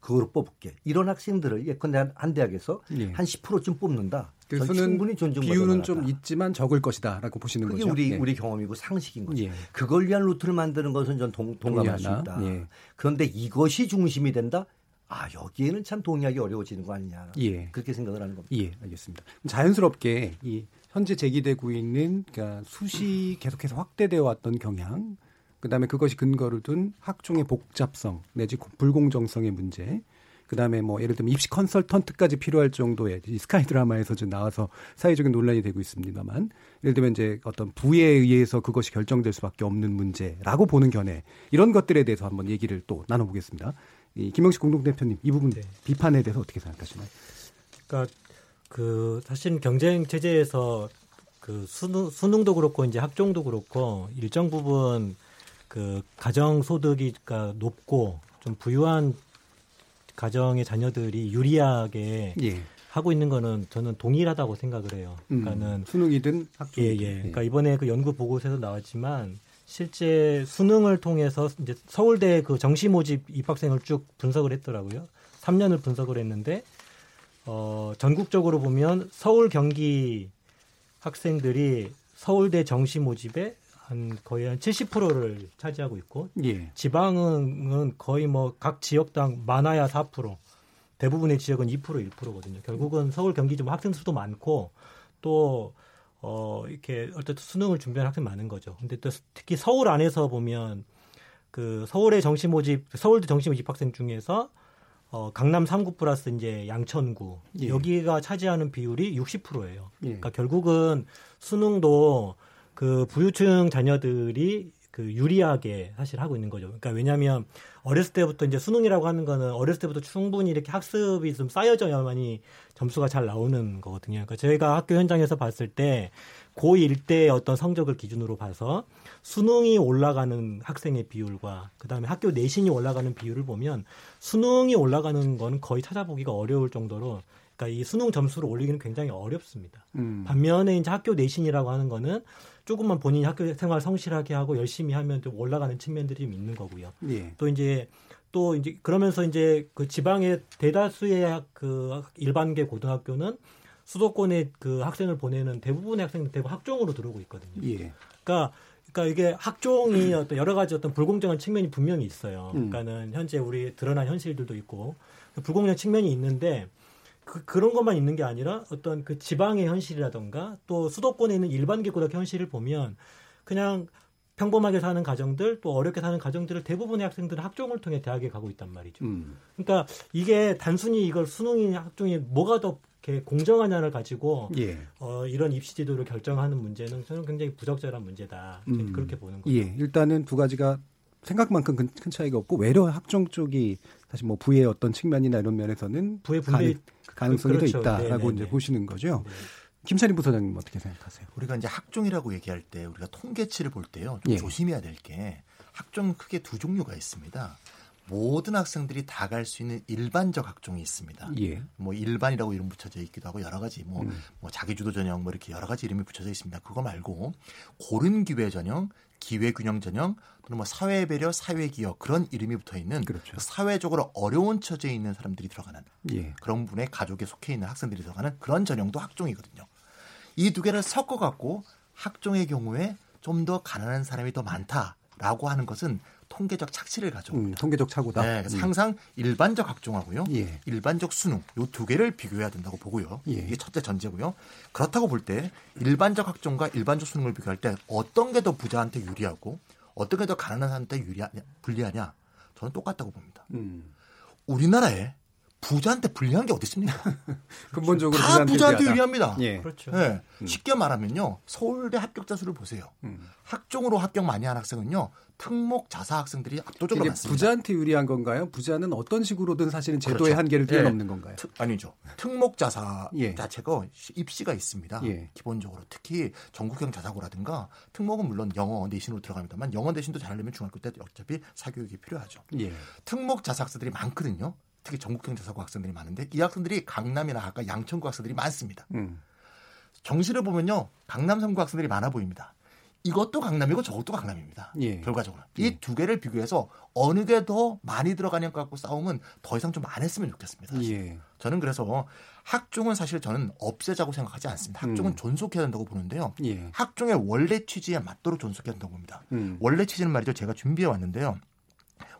그거로 뽑을게. 이런 학생들을 예컨대 한- 한 대학에서 예. 한 10%쯤 뽑는다. 전 그래서는 충분히 존중받을 비율은. 좀 있지만 적을 것이다라고 보시는 그게 거죠. 우리 예. 우리 경험이고 상식인 거죠. 예. 그걸 위한 루트를 만드는 것은 전 동, 동감할 수? 있다. 예. 그런데 이것이 중심이 된다. 아 여기에는 참 동의하기 어려워지는 거 아니냐. 예. 그렇게 생각을 하는 겁니다. 예, 알겠습니다. 자연스럽게 이 현재 제기되고 있는 그러니까 수시 계속해서 확대되어 왔던 경향, 그다음에 그것이 근거를 둔 학종의 복잡성 내지 고- 불공정성의 문제, 그다음에 뭐 예를 들면 입시 컨설턴트까지 필요할 정도의 이 스카이 드라마에서 좀 나와서 사회적인 논란이 되고 있습니다만 예를 들면 이제 어떤 부에 의해서 그것이 결정될 수밖에 없는 문제라고 보는 견해 이런 것들에 대해서 한번 얘기를 또 나눠보겠습니다. 이 김영식 공동대표님 이 부분 비판에 대해서 어떻게 생각하시나요? 그러니까 그 사실 경쟁 체제에서 그 수능 수능도 그렇고 이제 학종도 그렇고 일정 부분 그 가정 소득이 그러니까 높고 좀 부유한 가정의 자녀들이 유리하게 예. 하고 있는 거는 저는 동일하다고 생각을 해요. 음, 그러니까는 수능이든 예, 학종이든 예. 그러니까 이번에 그 연구 보고서에서 나왔지만 실제 수능을 통해서 이제 서울대 그 정시 모집 입학생을 쭉 분석을 했더라고요. 3년을 분석을 했는데 어 전국적으로 보면 서울 경기 학생들이 서울대 정시 모집에 한 거의 한 70%를 차지하고 있고 예. 지방은 거의 뭐 각 지역당 많아야 4%, 대부분의 지역은 2% 1%거든요. 결국은 서울 경기 좀 학생 수도 많고 또 어, 이렇게 어쨌든 수능을 준비하는 학생 많은 거죠. 근데 또 특히 서울 안에서 보면 그 서울의 정시 모집, 서울대 정시 모집 학생 중에서 어, 강남 3구 플러스 이제 양천구 예. 여기가 차지하는 비율이 60%예요. 예. 그러니까 결국은 수능도 그 부유층 자녀들이 그 유리하게 사실 하고 있는 거죠. 그러니까 왜냐하면 어렸을 때부터 이제 수능이라고 하는 거는 어렸을 때부터 충분히 이렇게 학습이 좀 쌓여져야만이 점수가 잘 나오는 거거든요. 그러니까 저희가 학교 현장에서 봤을 때 고1 때 어떤 성적을 기준으로 봐서 수능이 올라가는 학생의 비율과 그다음에 학교 내신이 올라가는 비율을 보면 수능이 올라가는 건 거의 찾아보기가 어려울 정도로 그러니까 이 수능 점수를 올리기는 굉장히 어렵습니다. 음. 반면에 이제 학교 내신이라고 하는 거는 조금만 본인이 학교 생활 성실하게 하고 열심히 하면 좀 올라가는 측면들이 좀 있는 거고요. 예. 또 이제 또 이제 그러면서 이제 그 지방의 대다수의 학- 그 일반계 고등학교는 수도권에 그 학생을 보내는 대부분의 학생들 대부분 학종으로 들어오고 있거든요. 예. 그러니까 그러니까 이게 학종이 어떤 여러 가지 어떤 불공정한 측면이 분명히 있어요. 음. 그러니까는 현재 우리 드러난 현실들도 있고 불공정 측면이 있는데 그, 그런 것만 있는 게 아니라 어떤 그 지방의 현실이라던가 또 수도권에 있는 일반계 고등학교 현실을 보면 그냥 평범하게 사는 가정들 또 어렵게 사는 가정들을 대부분의 학생들은 학종을 통해 대학에 가고 있단 말이죠. 음. 그러니까 이게 단순히 이걸 수능이 학종이 뭐가 더 이렇게 공정하냐를 가지고 예. 어, 이런 입시 지도를 결정하는 문제는 저는 굉장히 부적절한 문제다. 음. 그렇게 보는 거죠. 예. 일단은 두 가지가 생각만큼 큰, 큰 차이가 없고 외려 학종 쪽이 사실 뭐 부의 어떤 측면이나 이런 면에서는 부의 분명히 가능, 성이 그렇죠. 더 있다라고 네네네. 이제 보시는 거죠. 김찬희 부서장님 어떻게 생각하세요? 우리가 이제 학종이라고 얘기할 때 우리가 통계치를 볼 때요 좀 예. 조심해야 될 게 학종 크게 두 종류가 있습니다. 모든 학생들이 다 갈 수 있는 일반적 학종이 있습니다. 예. 뭐 일반이라고 이름 붙여져 있기도 하고 여러 가지 뭐, 음. 뭐 자기주도 전형 뭐 이렇게 여러 가지 이름이 붙여져 있습니다. 그거 말고 고른 기회 전형, 기회 균형 전형 또는 뭐 사회 배려, 사회 기여 그런 이름이 붙어 있는 그렇죠. 사회적으로 어려운 처지에 있는 사람들이 들어가는 예. 그런 분의 가족에 속해 있는 학생들이 들어가는 그런 전형도 학종이거든요. 이 두 개를 섞어 갖고 학종의 경우에 좀 더 가난한 사람이 더 많다라고 하는 것은 통계적 착취를 가져옵니다. 음, 통계적 차고다. 네, 그래서 음. 항상 일반적 학종하고요, 예. 일반적 수능 요 두 개를 비교해야 된다고 보고요. 예. 이게 첫째 전제고요. 그렇다고 볼 때 일반적 학종과 일반적 수능을 비교할 때 어떤 게 더 부자한테 유리하고 어떤 게 더 가난한 사람한테 유리하냐, 불리하냐? 저는 똑같다고 봅니다. 음. 우리나라에 부자한테 불리한 게 어디 있습니까? 근본적으로 다 부자한테. 유리합니다. 예. 그렇죠. 네. 쉽게 말하면요. 서울대 합격자 수를 보세요. 음. 학종으로 합격 많이 한 학생은요. 특목 자사 학생들이 압도적으로 많습니다. 부자한테 유리한 건가요? 부자는 어떤 식으로든 사실은 제도의 그렇죠. 한계를 예. 뛰어넘는 건가요? 특- 아니죠. 특목 자사 예. 자체가 입시가 있습니다. 예. 기본적으로 특히 전국형 자사고라든가 특목은 물론 영어 내신으로 들어갑니다만 영어 내신도 잘하려면 중학교 때 어차피 사교육이 필요하죠. 예. 특목 자사 학생들이 많거든요. 특히 전국형 자사고 학생들이 많은데 이 학생들이 강남이나 아까 양천구 학생들이 많습니다. 음. 정시를 보면요. 강남 삼구 학생들이 많아 보입니다. 이것도 강남이고 저것도 강남입니다. 예. 결과적으로. 이두 개를 비교해서 어느 게 더 많이 들어가냐 갖고 싸움은 더 이상 좀 안 했으면 좋겠습니다. 예. 저는 그래서 학종은 사실 저는 없애자고 생각하지 않습니다. 학종은 음. 존속해야 된다고 보는데요. 예. 학종의 원래 취지에 맞도록 존속해야 된다고 봅니다. 음. 원래 취지는 말이죠. 제가 준비해 왔는데요.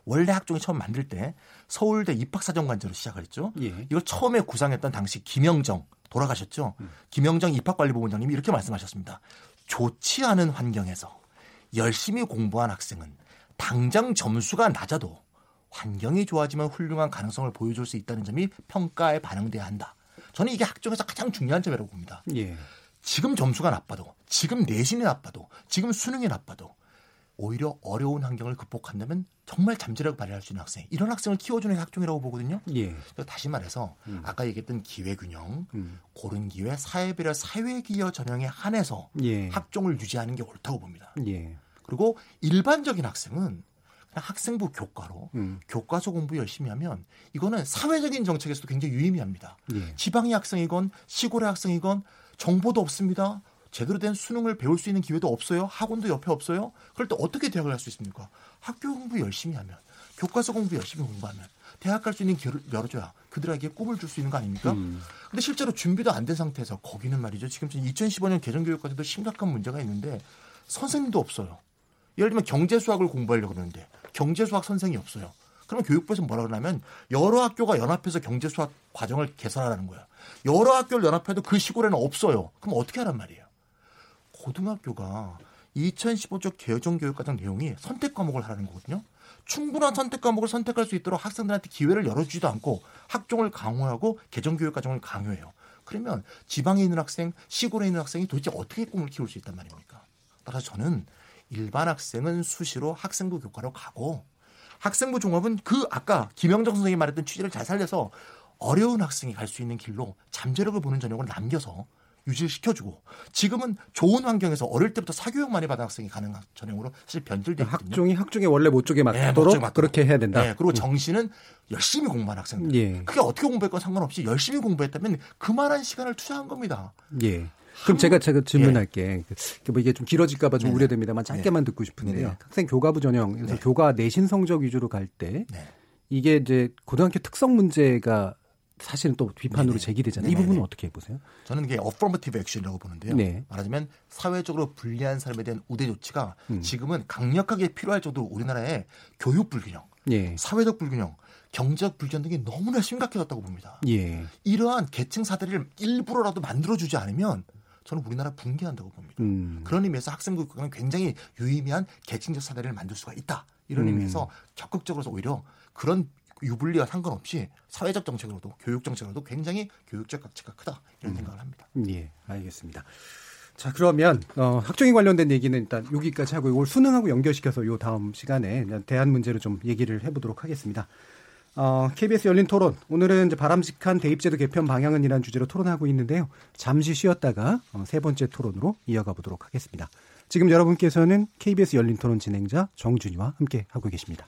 원래 학종이 처음 만들 때 서울대 입학사정관제로 시작을 했죠. 예. 이걸 처음에 구상했던 당시 김영정 돌아가셨죠. 음. 김영정 입학관리부원장님이 이렇게 말씀하셨습니다. 좋지 않은 환경에서 열심히 공부한 학생은 당장 점수가 낮아도 환경이 좋아지면 훌륭한 가능성을 보여줄 수 있다는 점이 평가에 반영돼야 한다. 저는 이게 학종에서 가장 중요한 점이라고 봅니다. 예. 지금 점수가 나빠도, 지금 내신이 나빠도, 지금 수능이 나빠도 오히려 어려운 환경을 극복한다면 정말 잠재력을 발휘할 수 있는 학생, 이런 학생을 키워주는 게 학종이라고 보거든요. 예. 그래서 다시 말해서 음. 아까 얘기했던 기회균형, 음. 고른 기회, 사회배려, 사회기여 전형에 한해서 예. 학종을 유지하는 게 옳다고 봅니다. 예. 그리고 일반적인 학생은 그냥 학생부 교과로 음. 교과서 공부 열심히 하면 이거는 사회적인 정책에서도 굉장히 유의미합니다. 예. 지방의 학생이건 시골의 학생이건 정보도 없습니다. 제대로 된 수능을 배울 수 있는 기회도 없어요. 학원도 옆에 없어요. 그럴 때 어떻게 대학을 갈 수 있습니까? 학교 공부 열심히 하면, 교과서 공부 열심히 공부하면 대학 갈 수 있는 길을 열어줘야 그들에게 꿈을 줄 수 있는 거 아닙니까? 음. 근데 실제로 준비도 안 된 상태에서 거기는 말이죠. 지금 2015년 개정교육까지도 심각한 문제가 있는데 선생님도 없어요. 예를 들면 경제 수학을 공부하려고 그러는데 경제 수학 선생이 없어요. 그러면 교육부에서 뭐라 그러냐면 여러 학교가 연합해서 경제 수학 과정을 개설하라는 거예요. 여러 학교를 연합해도 그 시골에는 없어요. 그럼 어떻게 하란 말이에요? 고등학교가 2015조 개정교육과정 내용이 선택 과목을 하라는 거거든요. 충분한 선택 과목을 선택할 수 있도록 학생들한테 기회를 열어주지도 않고 학종을 강화하고 개정교육 과정을 강요해요. 그러면 지방에 있는 학생, 시골에 있는 학생이 도대체 어떻게 꿈을 키울 수 있단 말입니까? 따라서 저는 일반 학생은 수시로 학생부 교과로 가고 학생부 종합은 그 아까 김영정 선생님이 말했던 취지를 잘 살려서 어려운 학생이 갈 수 있는 길로 잠재력을 보는 전형을 남겨서 유지를 시켜주고 지금은 좋은 환경에서 어릴 때부터 사교육 많이 받은 학생이 가는 전형으로 사실 변질돼 있거든요. 학종이 학종의 원래 목적에 네, 맞도록 맞도록. 그렇게 해야 된다. 네, 그리고 음. 정시는 열심히 공부한 학생들. 예. 그게 어떻게 공부했건 상관없이 열심히 공부했다면 그만한 시간을 투자한 겁니다. 예. 그럼 제가 제가 질문할게. 예. 그뭐 이게 좀 길어질까봐 좀 네네. 우려됩니다만 짧게만 듣고 싶은데요. 네네. 학생 교과부 전형에서 네. 교과 내신 성적 위주로 갈때 네. 이게 이제 고등학교 특성 문제가 사실은 또 비판으로 네네. 제기되잖아요. 이 네네네. 부분은 어떻게 보세요? 저는 이게 어퍼머티브 액션이라고 보는데요. 네. 말하자면 사회적으로 불리한 사람에 대한 우대 조치가 음. 지금은 강력하게 필요할 정도로 우리나라의 교육 불균형, 예. 사회적 불균형, 경제적 불균형 등이 너무나 심각해졌다고 봅니다. 예. 이러한 계층 사대를 일부러라도 만들어주지 않으면 저는 우리나라 붕괴한다고 봅니다. 음. 그런 의미에서 학생교육과는 굉장히 유의미한 계층적 사대를 만들 수가 있다. 이런 음. 의미에서 적극적으로서 오히려 그런 유불리와 상관없이 사회적 정책으로도 교육 정책으로도 굉장히 교육적 가치가 크다 이런 생각을 합니다. 예, 알겠습니다. 자, 그러면 어, 학종에 관련된 얘기는 일단 여기까지 하고 이걸 수능하고 연결시켜서 요 다음 시간에 대안 문제로 좀 얘기를 해보도록 하겠습니다. 어, KBS 열린 토론 오늘은 이제 바람직한 대입제도 개편 방향은이라는 주제로 토론하고 있는데요. 잠시 쉬었다가 어, 세 번째 토론으로 이어가 보도록 하겠습니다. 지금 여러분께서는 KBS 열린 토론 진행자 정준이와 함께 하고 계십니다.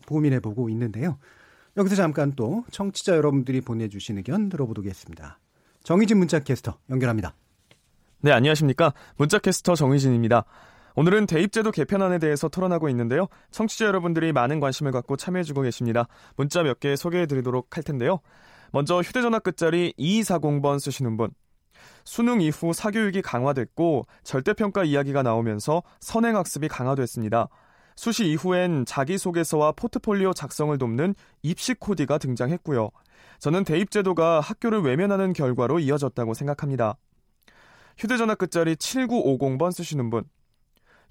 고민해 보고 있는데요. 여기서 잠깐 또 청취자 여러분들이 보내주신 의견 들어보겠습니다. 정희진 문자캐스터 연결합니다. 네, 안녕하십니까. 문자캐스터 정희진입니다. 오늘은 대입제도 개편안에 대해서 토론하고 있는데요. 청취자 여러분들이 많은 관심을 갖고 참여해주고 계십니다. 문자 몇 개 소개해드리도록 할 텐데요. 먼저 휴대전화 끝자리 2240번 쓰시는 분. 수능 이후 사교육이 강화됐고 절대평가 이야기가 나오면서 선행학습이 강화됐습니다. 수시 이후엔 자기소개서와 포트폴리오 작성을 돕는 입시 코디가 등장했고요. 저는 대입제도가 학교를 외면하는 결과로 이어졌다고 생각합니다. 휴대전화 끝자리 7950번 쓰시는 분.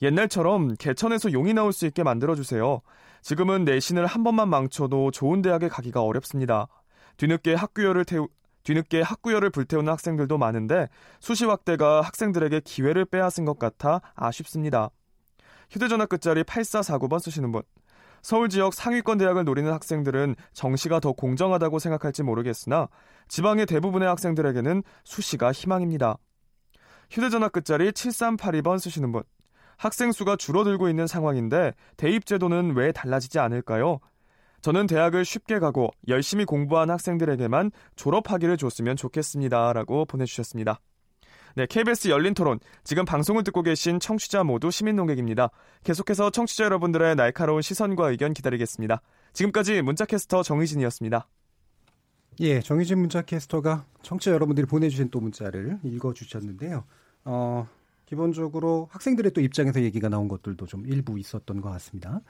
옛날처럼 개천에서 용이 나올 수 있게 만들어주세요. 지금은 내신을 한 번만 망쳐도 좋은 대학에 가기가 어렵습니다. 뒤늦게 학교열을 태우, 뒤늦게 학구열을 불태우는 학생들도 많은데 수시 확대가 학생들에게 기회를 빼앗은 것 같아 아쉽습니다. 휴대전화 끝자리 8449번 쓰시는 분. 서울 지역 상위권 대학을 노리는 학생들은 정시가 더 공정하다고 생각할지 모르겠으나 지방의 대부분의 학생들에게는 수시가 희망입니다. 휴대전화 끝자리 7382번 쓰시는 분. 학생 수가 줄어들고 있는 상황인데 대입 제도는 왜 달라지지 않을까요? 저는 대학을 쉽게 가고 열심히 공부한 학생들에게만 졸업하기를 줬으면 좋겠습니다. 라고 보내주셨습니다. 네, KBS 열린 토론. 지금 방송을 듣고 계신 청취자 모두 시민 농객입니다. 계속해서 청취자 여러분들의 날카로운 시선과 의견 기다리겠습니다. 지금까지 문자캐스터 정희진이었습니다. 예, 정희진 문자캐스터가 청취자 여러분들이 보내주신 또 문자를 읽어주셨는데요. 어, 기본적으로 학생들의 또 입장에서 얘기가 나온 것들도 좀 일부 있었던 것 같습니다.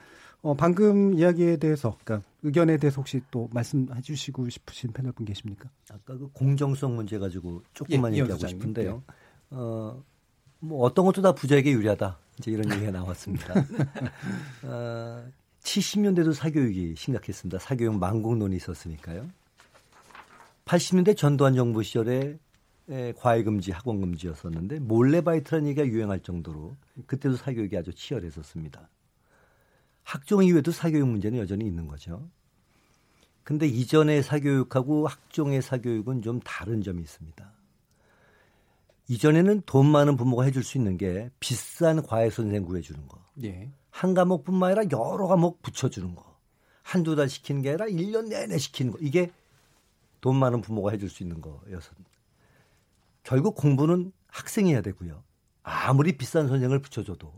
어, 방금 이야기에 대해서, 그러니까 의견에 대해서 혹시 또 말씀해 주시고 싶으신 패널 분 계십니까? 아까 그 공정성 문제 가지고 조금만 예, 얘기하고 싶은데요. 예. 어, 뭐 어떤 것도 다 부자에게 유리하다. 이제 이런 얘기가 나왔습니다. 어, 70년대도 사교육이 심각했습니다. 사교육 망국론이 있었으니까요. 80년대 전두환 정부 시절에 예, 과외 금지, 학원 금지였었는데 몰래 바이트라는 얘기가 유행할 정도로 그때도 사교육이 아주 치열했었습니다. 학종 이외에도 사교육 문제는 여전히 있는 거죠. 근데 이전의 사교육하고 학종의 사교육은 좀 다른 점이 있습니다. 이전에는 돈 많은 부모가 해줄 수 있는 게 비싼 과외 선생 구해주는 거. 예. 한 과목뿐만 아니라 여러 과목 붙여주는 거. 한두 달 시키는 게 아니라 1년 내내 시키는 거. 이게 돈 많은 부모가 해줄 수 있는 거였습니다. 결국 공부는 학생이 해야 되고요. 아무리 비싼 선생을 붙여줘도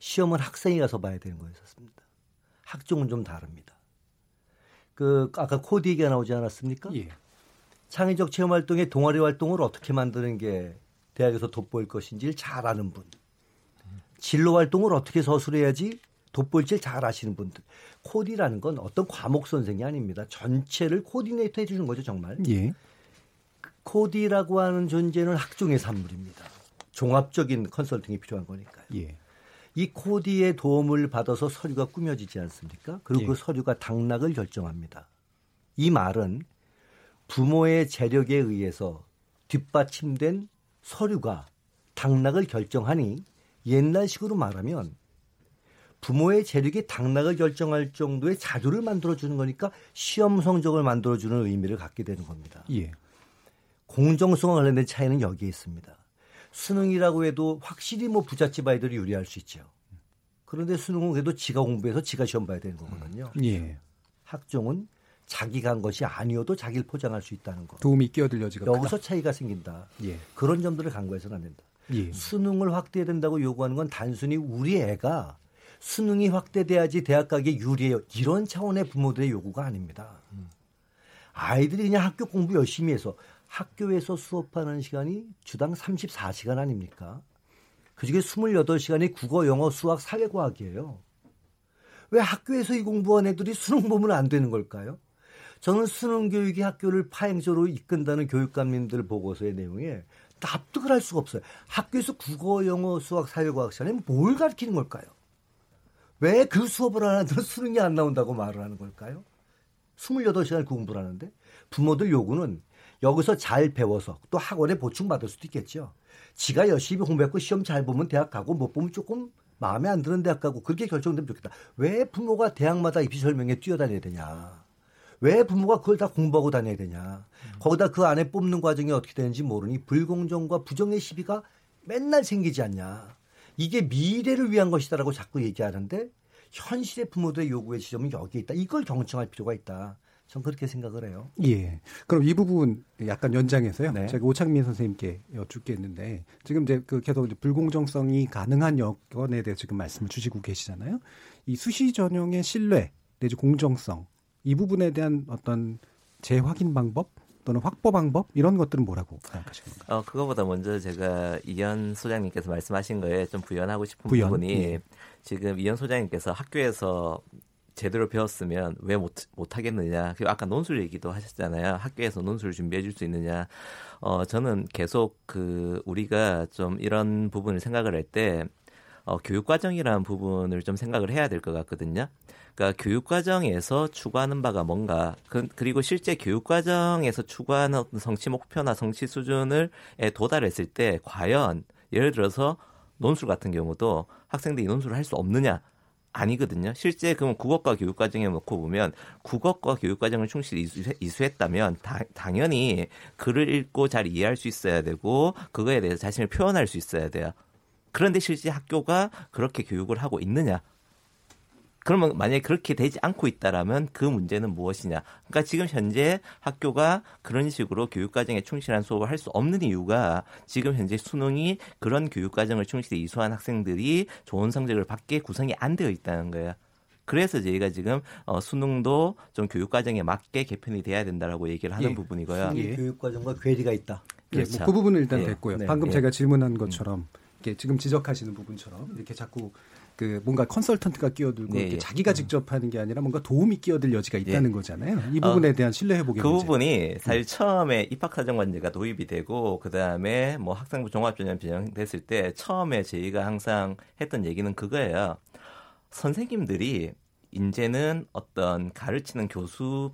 시험은 학생이 가서 봐야 되는 거였었습니다. 학종은 좀 다릅니다. 그 아까 코드 얘기가 나오지 않았습니까? 예. 창의적 체험 활동의 동아리 활동을 어떻게 만드는 게 대학에서 돋보일 것인지를 잘 아는 분. 진로 활동을 어떻게 서술해야지 돋보일지 잘 아시는 분들. 코디라는 건 어떤 과목 선생이 아닙니다. 전체를 코디네이터 해주는 거죠, 정말. 예. 코디라고 하는 존재는 학종의 산물입니다. 종합적인 컨설팅이 필요한 거니까요. 예. 이 코디의 도움을 받아서 서류가 꾸며지지 않습니까? 그리고 예. 그 서류가 당락을 결정합니다. 이 말은 부모의 재력에 의해서 뒷받침된 서류가 당락을 결정하니 옛날식으로 말하면 부모의 재력이 당락을 결정할 정도의 자료를 만들어주는 거니까 시험 성적을 만들어주는 의미를 갖게 되는 겁니다. 예. 공정성과 관련된 차이는 여기에 있습니다. 수능이라고 해도 확실히 뭐 부잣집 아이들이 유리할 수 있죠. 그런데 수능은 그래도 지가 공부해서 지가 시험 봐야 되는 거거든요. 예. 학종은 자기가 한 것이 아니어도 자기를 포장할 수 있다는 거. 도움이 끼어들려지가 여기서 크다. 차이가 생긴다. 예. 그런 점들을 간과해서는 안 된다. 예. 수능을 확대해야 된다고 요구하는 건 단순히 우리 애가 수능이 확대돼야지 대학 가기에 유리해요. 이런 차원의 부모들의 요구가 아닙니다. 음. 아이들이 그냥 학교 공부 열심히 해서 학교에서 수업하는 시간이 주당 34시간 아닙니까? 그 중에 28시간이 국어, 영어, 수학, 사회과학이에요. 왜 학교에서 이 공부한 애들이 수능 보면 안 되는 걸까요? 저는 수능 교육이 학교를 파행적으로 이끈다는 교육감님들 보고서의 내용에 납득을 할 수가 없어요. 학교에서 국어, 영어, 수학, 사회과학 시간에 뭘 가르치는 걸까요? 왜 그 수업을 하는 애들은 수능이 안 나온다고 말을 하는 걸까요? 28시간을 공부를 하는데 부모들 요구는 여기서 잘 배워서 또 학원에 보충받을 수도 있겠죠. 지가 열심히 공부했고 시험 잘 보면 대학 가고 못 보면 조금 마음에 안 드는 대학 가고 그렇게 결정되면 좋겠다. 왜 부모가 대학마다 입시 설명에 뛰어다녀야 되냐. 왜 부모가 그걸 다 공부하고 다녀야 되냐. 거기다 그 안에 뽑는 과정이 어떻게 되는지 모르니 불공정과 부정의 시비가 맨날 생기지 않냐. 이게 미래를 위한 것이다라고 자꾸 얘기하는데 현실의 부모들의 요구의 지점은 여기에 있다. 이걸 경청할 필요가 있다. 전 그렇게 생각을 해요. 예. 그럼 이 부분 약간 연장해서요. 네. 제가 오창민 선생님께 여쭙겠는데 지금 이제 그 계속 이제 불공정성이 가능한 여건에 대해 지금 말씀을 주시고 계시잖아요. 이 수시 전형의 신뢰 내지 공정성 이 부분에 대한 어떤 재확인 방법 또는 확보 방법 이런 것들은 뭐라고 생각하십니까? 어, 그거보다 먼저 제가 이현 소장님께서 말씀하신 거에 좀 부연하고 싶은 부연? 부분이 예. 지금 이현 소장님께서 학교에서 제대로 배웠으면 왜 못, 못하겠느냐. 그리고 아까 논술 얘기도 하셨잖아요. 학교에서 논술을 준비해 줄 수 있느냐. 어, 저는 계속 그, 우리가 좀 이런 부분을 생각을 할 때, 어, 교육과정이라는 부분을 좀 생각을 해야 될 것 같거든요. 그러니까 교육과정에서 추구하는 바가 뭔가, 그, 그리고 실제 교육과정에서 추구하는 성취 목표나 성취 수준을 에 도달했을 때, 과연, 예를 들어서 논술 같은 경우도 학생들이 논술을 할 수 없느냐? 아니거든요. 실제 그럼 국어과 교육과정에 놓고 보면 국어과 교육과정을 충실히 이수, 했다면 당연히 글을 읽고 잘 이해할 수 있어야 되고 그거에 대해서 자신을 표현할 수 있어야 돼요. 그런데 실제 학교가 그렇게 교육을 하고 있느냐? 그러면 만약에 그렇게 되지 않고 있다라면 그 문제는 무엇이냐? 그러니까 지금 현재 학교가 그런 식으로 교육과정에 충실한 수업을 할 수 없는 이유가 지금 현재 수능이 그런 교육과정을 충실히 이수한 학생들이 좋은 성적을 받게 구성이 안 되어 있다는 거예요. 그래서 저희가 지금 어, 수능도 좀 교육과정에 맞게 개편이 돼야 된다라고 얘기를 하는 예. 부분이고요. 수능 교육과정과 괴리가 있다. 예, 그렇죠. 뭐그 부분은 일단 예. 됐고요. 네. 방금 예. 제가 질문한 것처럼 이렇게 지금 지적하시는 부분처럼 이렇게 자꾸 그 뭔가 컨설턴트가 끼어들고 네, 예. 자기가 직접 하는 게 아니라 뭔가 도움이 끼어들 여지가 있다는 거잖아요. 이 부분에 대한 신뢰 회복의 그 문제. 부분이 사실 처음에 입학사정관제가 도입이 되고 그 다음에 뭐 학생부 종합전형 변형됐을 때 처음에 저희가 항상 했던 얘기는 그거예요. 선생님들이 이제는 어떤 가르치는 교수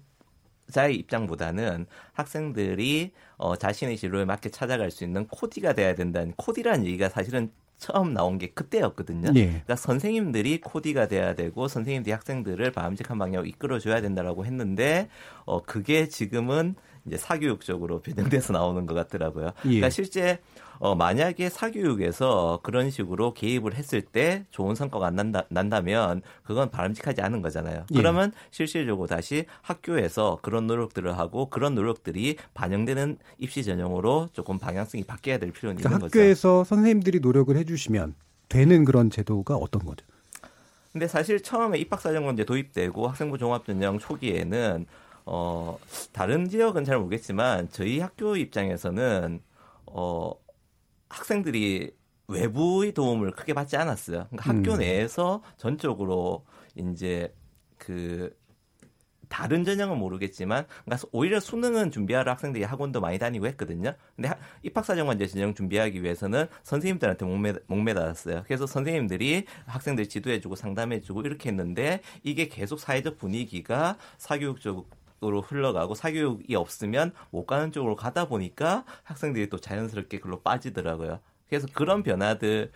자의 입장보다는 학생들이 어, 자신의 진로에 맞게 찾아갈 수 있는 코디가 돼야 된다는 코디라는 얘기가 사실은 처음 나온 게 그때였거든요. 예. 그러니까 선생님들이 코디가 돼야 되고 선생님들이 학생들을 바람직한 방향으로 이끌어줘야 된다라고 했는데 어 그게 지금은 이제 사교육적으로 변형돼서 나오는 것 같더라고요. 예. 그러니까 실제 어 만약에 사교육에서 그런 식으로 개입을 했을 때 좋은 성과가 안 난다, 난다면 그건 바람직하지 않은 거잖아요. 예. 그러면 실질적으로 다시 학교에서 그런 노력들을 하고 그런 노력들이 반영되는 입시 전형으로 조금 방향성이 바뀌어야 될 필요는 그러니까 있는 거죠. 학교에서 선생님들이 노력을 해주시면 되는 그런 제도가 어떤 거죠? 근데 사실 처음에 입학사정관 제 도입되고 학생부 종합전형 초기에는 어 다른 지역은 잘 모르겠지만 저희 학교 입장에서는 어 학생들이 외부의 도움을 크게 받지 않았어요. 그러니까 학교 음. 내에서 전적으로 이제 그 다른 전형은 모르겠지만 그러니까 오히려 수능은 준비하러 학생들이 학원도 많이 다니고 했거든요. 근데 하- 입학사정관제 전형 준비하기 위해서는 선생님들한테 목매, 목매달았어요. 그래서 선생님들이 학생들 지도해주고 상담해주고 이렇게 했는데 이게 계속 사회적 분위기가 사교육적 으로 흘러가고 사교육이 없으면 못 가는 쪽으로 가다 보니까 학생들이 또 자연스럽게 글로 빠지더라고요. 그래서 그런 변화들이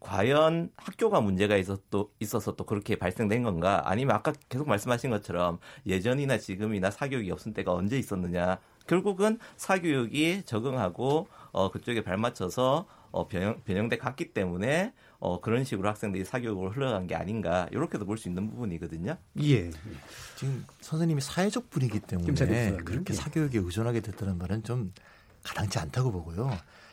과연 학교가 문제가 있어서 또, 있어서 또 그렇게 발생된 건가? 아니면 아까 계속 말씀하신 것처럼 예전이나 지금이나 사교육이 없을 때가 언제 있었느냐? 결국은 사교육이 적응하고 어, 그쪽에 발맞춰서 어, 변형, 변형돼 갔기 때문에 어, 그런 식으로 학생들이 사교육으로 흘러간 게 아닌가 이렇게도 볼 수 있는 부분이거든요. 예. 지금 선생님이 사회적 분위기 때문에. 그렇게 예. 사교육에 의존하게 됐다는 말은 좀 가당치 않다고 보고요.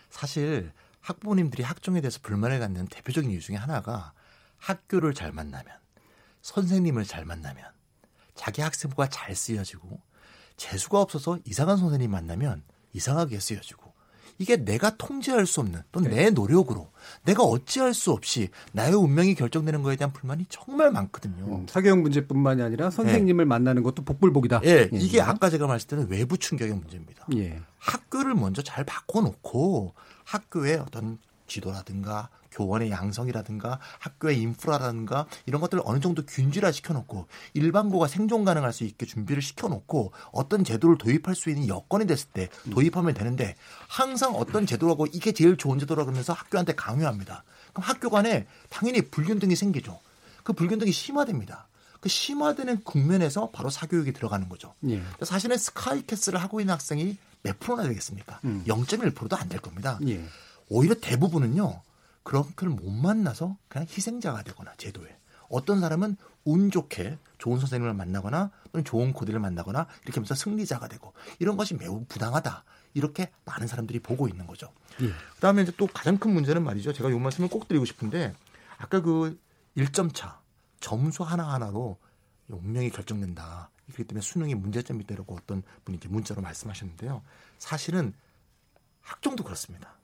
사실 학부모님들이 학종에 대해서 불만을 갖는 대표적인 이유 중에 하나가 학교를 잘 만나면 선생님을 잘 만나면 자기 학생부가 잘 쓰여지고 재수가 없어서 이상한 선생님 만나면 이상하게 쓰여지고 이게 내가 통제할 수 없는 또는 내 노력으로 내가 어찌할 수 없이 나의 운명이 결정되는 거에 대한 불만이 정말 많거든요. 음, 사교육 문제뿐만이 아니라 선생님을 만나는 것도 복불복이다. 예, 이게 아까 제가 말씀드린 외부 충격의 문제입니다. 예. 학교를 먼저 잘 바꿔놓고 학교의 어떤 지도라든가 교원의 양성이라든가 학교의 인프라라든가 이런 것들을 어느 정도 균질화 시켜놓고 일반고가 생존 가능할 수 있게 준비를 시켜놓고 어떤 제도를 도입할 수 있는 여건이 됐을 때 도입하면 되는데 항상 어떤 제도라고 이게 제일 좋은 제도라 그러면서 학교한테 강요합니다. 그럼 학교 간에 당연히 불균등이 생기죠. 그 불균등이 심화됩니다. 그 심화되는 국면에서 바로 사교육이 들어가는 거죠. 예. 사실은 스카이캐슬을 하고 있는 학생이 몇 프로나 되겠습니까? 음. 0.1%도 안 될 겁니다. 예. 오히려 대부분은요. 그런 걸못 만나서 그냥 희생자가 되거나 제도에 어떤 사람은 운 좋게 좋은 선생님을 만나거나 또는 좋은 코디를 만나거나 이렇게 하면서 승리자가 되고 이런 것이 매우 부당하다. 이렇게 많은 사람들이 보고 있는 거죠. 예. 그다음에 이제 또 가장 큰 문제는 말이죠. 제가 요 말씀을 꼭 드리고 싶은데 아까 그 1점 차 점수 하나 하나로 운명이 결정된다. 그렇기 때문에 수능이 문제점이 되라고 어떤 분이 이렇게 문자로 말씀하셨는데요. 사실은 학종도 그렇습니다.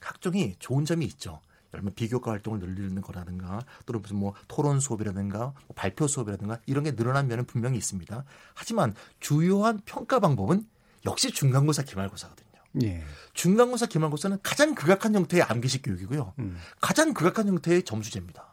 학종이 좋은 점이 있죠. 얼마 비교과 활동을 늘리는 거라든가 또는 무슨 뭐 토론 수업이라든가 뭐 발표 수업이라든가 이런 게 늘어난 면은 분명히 있습니다. 하지만 주요한 평가 방법은 역시 중간고사 기말고사거든요. 예. 중간고사 기말고사는 가장 극악한 형태의 암기식 교육이고요. 음. 가장 극악한 형태의 점수제입니다.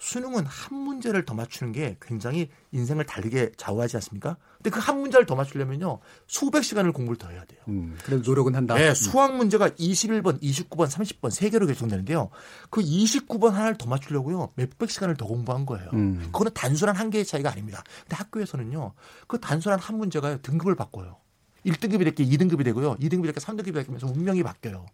수능은 한 문제를 더 맞추는 게 굉장히 인생을 다르게 좌우하지 않습니까? 근데 그 한 문제를 더 맞추려면요. 수백 시간을 공부를 더 해야 돼요. 음, 그래도 노력은 한다. 네, 수학 문제가 21번, 29번, 30번 세 개로 결정되는데요. 그 29번 하나를 더 맞추려고요. 몇백 시간을 더 공부한 거예요. 음. 그거는 단순한 한 개의 차이가 아닙니다. 근데 학교에서는요. 그 단순한 한 문제가 등급을 바꿔요. 1등급이 될게 2등급이 되고요. 2등급이 될게 3등급이 되면서 운명이 바뀌어요.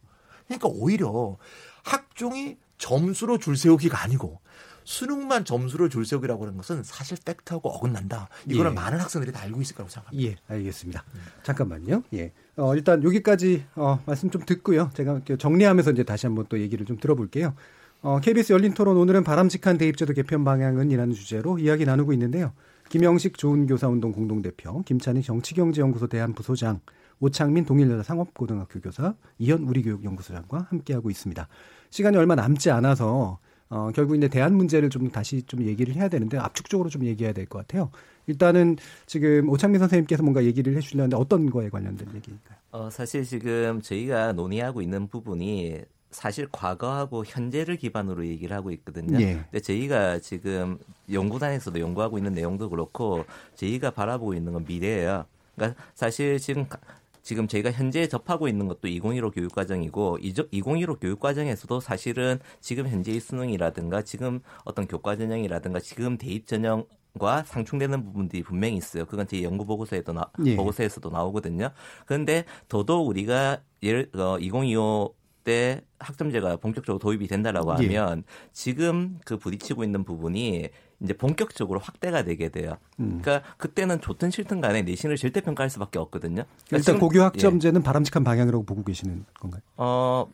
그러니까 오히려 학종이 점수로 줄 세우기가 아니고 수능만 점수로 줄 세우기라고 하는 것은 사실 팩트하고 어긋난다. 이거는 예. 많은 학생들이 다 알고 있을 거라고 생각합니다. 예, 알겠습니다. 잠깐만요. 예. 어, 일단 여기까지 어, 말씀 좀 듣고요. 제가 정리하면서 이제 다시 한번 또 얘기를 좀 들어볼게요. 어, KBS 열린 토론 오늘은 바람직한 대입제도 개편 방향은 이라는 주제로 이야기 나누고 있는데요. 김영식 좋은교사운동 공동대표, 김찬희 정치경제연구소 대한부소장, 오창민 동일여자 상업고등학교 교사, 이현 우리교육연구소장과 함께하고 있습니다. 시간이 얼마 남지 않아서 어, 결국 이제 대안 문제를 좀 다시 좀 얘기를 해야 되는데 압축적으로 좀 얘기해야 될 것 같아요. 일단은 지금 오창민 선생님께서 뭔가 얘기를 해주려는데 어떤 거에 관련된 얘기일까요? 어, 사실 지금 저희가 논의하고 있는 부분이 사실 과거하고 현재를 기반으로 얘기를 하고 있거든요. 예. 근데 저희가 지금 연구단에서도 연구하고 있는 내용도 그렇고 저희가 바라보고 있는 건 미래예요. 그러니까 사실 지금 가- 지금 저희가 현재 접하고 있는 것도 2015 교육과정이고 2015 교육과정에서도 사실은 지금 현재의 수능이라든가 지금 어떤 교과 전형이라든가 지금 대입 전형 과 상충되는 부분들이 분명히 있어요. 그건 제 연구 보고서에도 나, 예. 보고서에서도 나오거든요. 그런데 더더욱 우리가 예를 어, 2025 때 학점제가 본격적으로 도입이 된다라고 예. 하면 지금 그 부딪히고 있는 부분이 이제 본격적으로 확대가 되게 돼요. 음. 그러니까 그때는 좋든 싫든 간에 내신을 절대 평가할 수밖에 없거든요. 그러니까 일단 고교 예. 학점제는 바람직한 방향이라고 보고 계시는 건가요? 어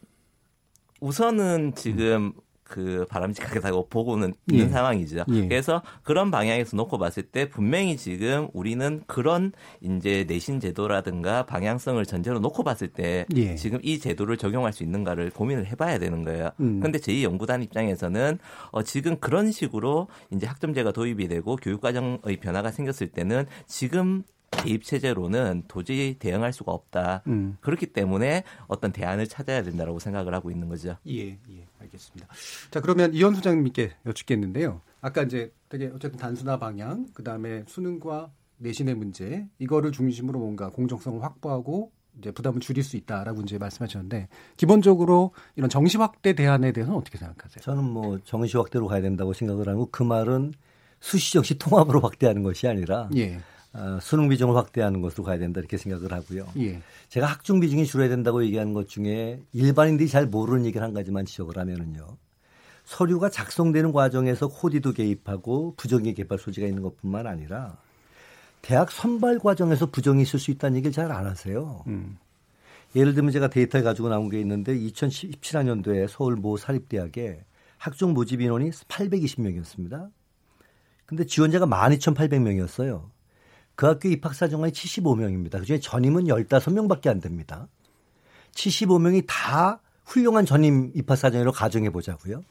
우선은 지금 그 바람직하다고 보고는 있는 예. 상황이죠. 예. 그래서 그런 방향에서 놓고 봤을 때 분명히 지금 우리는 그런 이제 내신 제도라든가 방향성을 전제로 놓고 봤을 때 예. 지금 이 제도를 적용할 수 있는가를 고민을 해봐야 되는 거예요. 음. 그런데 저희 연구단 입장에서는 어, 지금 그런 식으로 이제 학점제가 도입이 되고 교육과정의 변화가 생겼을 때는 지금 대입 체제로는 도저히 대응할 수가 없다. 음. 그렇기 때문에 어떤 대안을 찾아야 된다라고 생각을 하고 있는 거죠. 예, 예, 알겠습니다. 자, 그러면 이현 소장님께 여쭙겠는데요. 아까 이제 되게 어쨌든 단순화 방향, 그 다음에 수능과 내신의 문제, 이거를 중심으로 뭔가 공정성을 확보하고 이제 부담을 줄일 수 있다라고 이제 말씀하셨는데, 기본적으로 이런 정시 확대 대안에 대해서는 어떻게 생각하세요? 저는 뭐 정시 확대로 가야 된다고 생각을 하고 그 말은 수시 정시 통합으로 확대하는 것이 아니라 예, 어, 수능 비중을 확대하는 것으로 가야 된다 이렇게 생각을 하고요. 예, 제가 학종 비중이 줄어야 된다고 얘기하는 것 중에 일반인들이 잘 모르는 얘기를 한 가지만 지적을 하면은요. 서류가 작성되는 과정에서 코디도 개입하고 부정이 개입할 소지가 있는 것뿐만 아니라 대학 선발 과정에서 부정이 있을 수 있다는 얘기를 잘 안 하세요. 음, 예를 들면 제가 데이터를 가지고 나온 게 있는데 2017학년도에 서울 모 사립대학에 학종 모집 인원이 820명이었습니다. 근데 지원자가 12,800명이었어요. 그 학교 입학 사정관이 75명입니다. 그중에 전임은 15명밖에 안 됩니다. 75명이 다 훌륭한 전임 입학 사정으로 가정해 보자고요.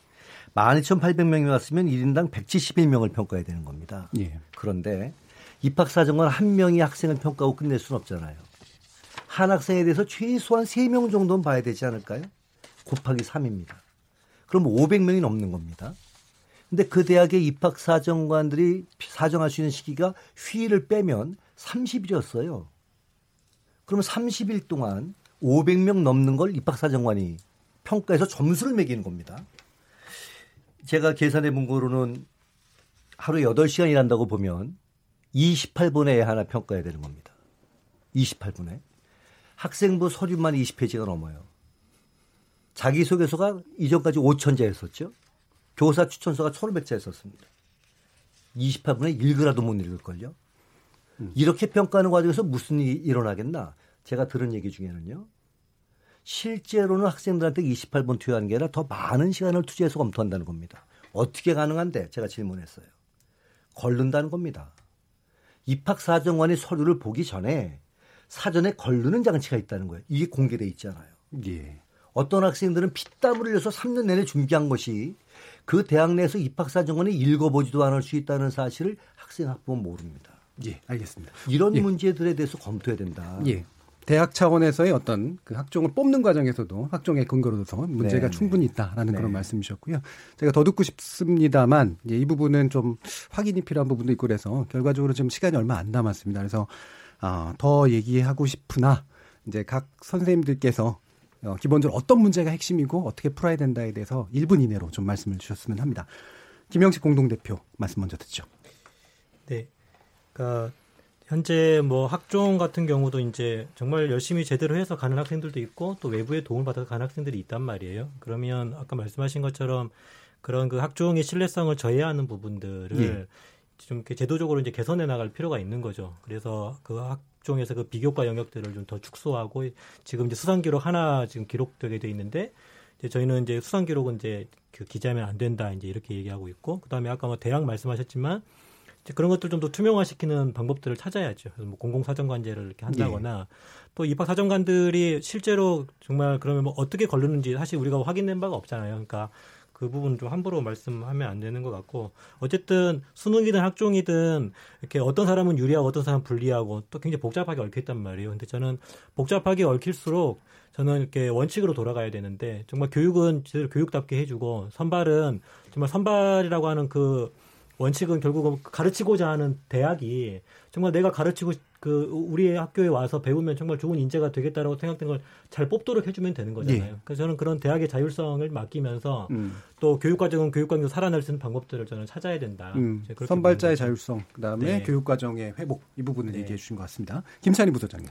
12,800명이 왔으면 1인당 171명을 평가해야 되는 겁니다. 예, 그런데 입학 사정관 한 명이 학생을 평가하고 끝낼 수는 없잖아요. 한 학생에 대해서 최소한 3명 정도는 봐야 되지 않을까요? 곱하기 3입니다. 그럼 500명이 넘는 겁니다. 근데 그 대학의 입학 사정관들이 사정할 수 있는 시기가 휴일을 빼면 30일이었어요. 그러면 30일 동안 500명 넘는 걸 입학 사정관이 평가해서 점수를 매기는 겁니다. 제가 계산해 본 거로는 하루 8시간 일한다고 보면 28분에 하나 평가해야 되는 겁니다. 28분에. 학생부 서류만 20페이지가 넘어요. 자기소개서가 이전까지 5천자였었죠. 교사 추천서가 1,500자였었습니다. 28분에 읽으라도 못 읽을걸요. 이렇게 평가하는 과정에서 무슨 일이 일어나겠나? 제가 들은 얘기 중에는요. 실제로는 학생들한테 28분 투여하는 게 아니라 더 많은 시간을 투자해서 검토한다는 겁니다. 어떻게 가능한데? 제가 질문했어요. 걸른다는 겁니다. 입학사정관이 서류를 보기 전에 사전에 걸르는 장치가 있다는 거예요. 이게 공개돼 있잖아요. 예. 어떤 학생들은 피땀을 흘려서 3년 내내 준비한 것이 그 대학 내에서 입학사정관이 읽어보지도 않을 수 있다는 사실을 학생 학부모 모릅니다. 예, 알겠습니다. 이런 예. 문제들에 대해서 검토해야 된다. 예. 대학 차원에서의 어떤 그 학종을 뽑는 과정에서도 학종의 근거로 둬서 문제가 네, 충분히 있다라는 네. 그런 말씀이셨고요. 제가 더 듣고 싶습니다만 예, 이 부분은 좀 확인이 필요한 부분도 있고 그래서 결과적으로 지금 시간이 얼마 안 남았습니다. 그래서 아, 더 얘기하고 싶으나 이제 각 선생님들께서 어, 기본적으로 어떤 문제가 핵심이고 어떻게 풀어야 된다에 대해서 1분 이내로 좀 말씀을 주셨으면 합니다. 김영식 공동대표 말씀 먼저 듣죠. 네. 그러니까 현재 뭐 학종 같은 경우도 이제 정말 열심히 제대로 해서 가는 학생들도 있고 또 외부의 도움을 받아서 가는 학생들이 있단 말이에요. 그러면 아까 말씀하신 것처럼 그런 그 학종의 신뢰성을 저해하는 부분들을 예. 좀 이렇게 제도적으로 이제 개선해 나갈 필요가 있는 거죠. 그래서 그 학 종에서 그 비교과 영역들을 좀 더 축소하고 지금 이제 수상 기록 하나 지금 기록되게 돼 있는데 이제 저희는 이제 수상 기록은 이제 그 기재하면 안 된다 이제 이렇게 얘기하고 있고 그다음에 아까 뭐 대학 말씀하셨지만 이제 그런 것들 좀 더 투명화시키는 방법들을 찾아야죠. 그래서 뭐 공공사정관제를 이렇게 한다거나 또 입학 사정관들이 실제로 정말 그러면 뭐 어떻게 걸르는지 사실 우리가 확인된 바가 없잖아요. 그러니까 그 부분 좀 함부로 말씀하면 안 되는 것 같고 어쨌든 수능이든 학종이든 이렇게 어떤 사람은 유리하고 어떤 사람은 불리하고 또 굉장히 복잡하게 얽혀 있단 말이에요. 근데 저는 복잡하게 얽힐수록 저는 이렇게 원칙으로 돌아가야 되는데 정말 교육은 제대로 교육답게 해주고 선발은 정말 선발이라고 하는 그 원칙은 결국은 가르치고자 하는 대학이 정말 내가 가르치고 싶- 그 우리 학교에 와서 배우면 정말 좋은 인재가 되겠다라고 생각된 걸 잘 뽑도록 해주면 되는 거잖아요. 예. 그래서 저는 그런 대학의 자율성을 맡기면서 음. 또 교육과정은 교육과정에서 살아날 수 있는 방법들을 저는 찾아야 된다. 음, 선발자의. 자율성, 그다음에 네. 교육 과정의 회복 이 부분을 네. 얘기해 주신 것 같습니다. 김찬희 부소장님.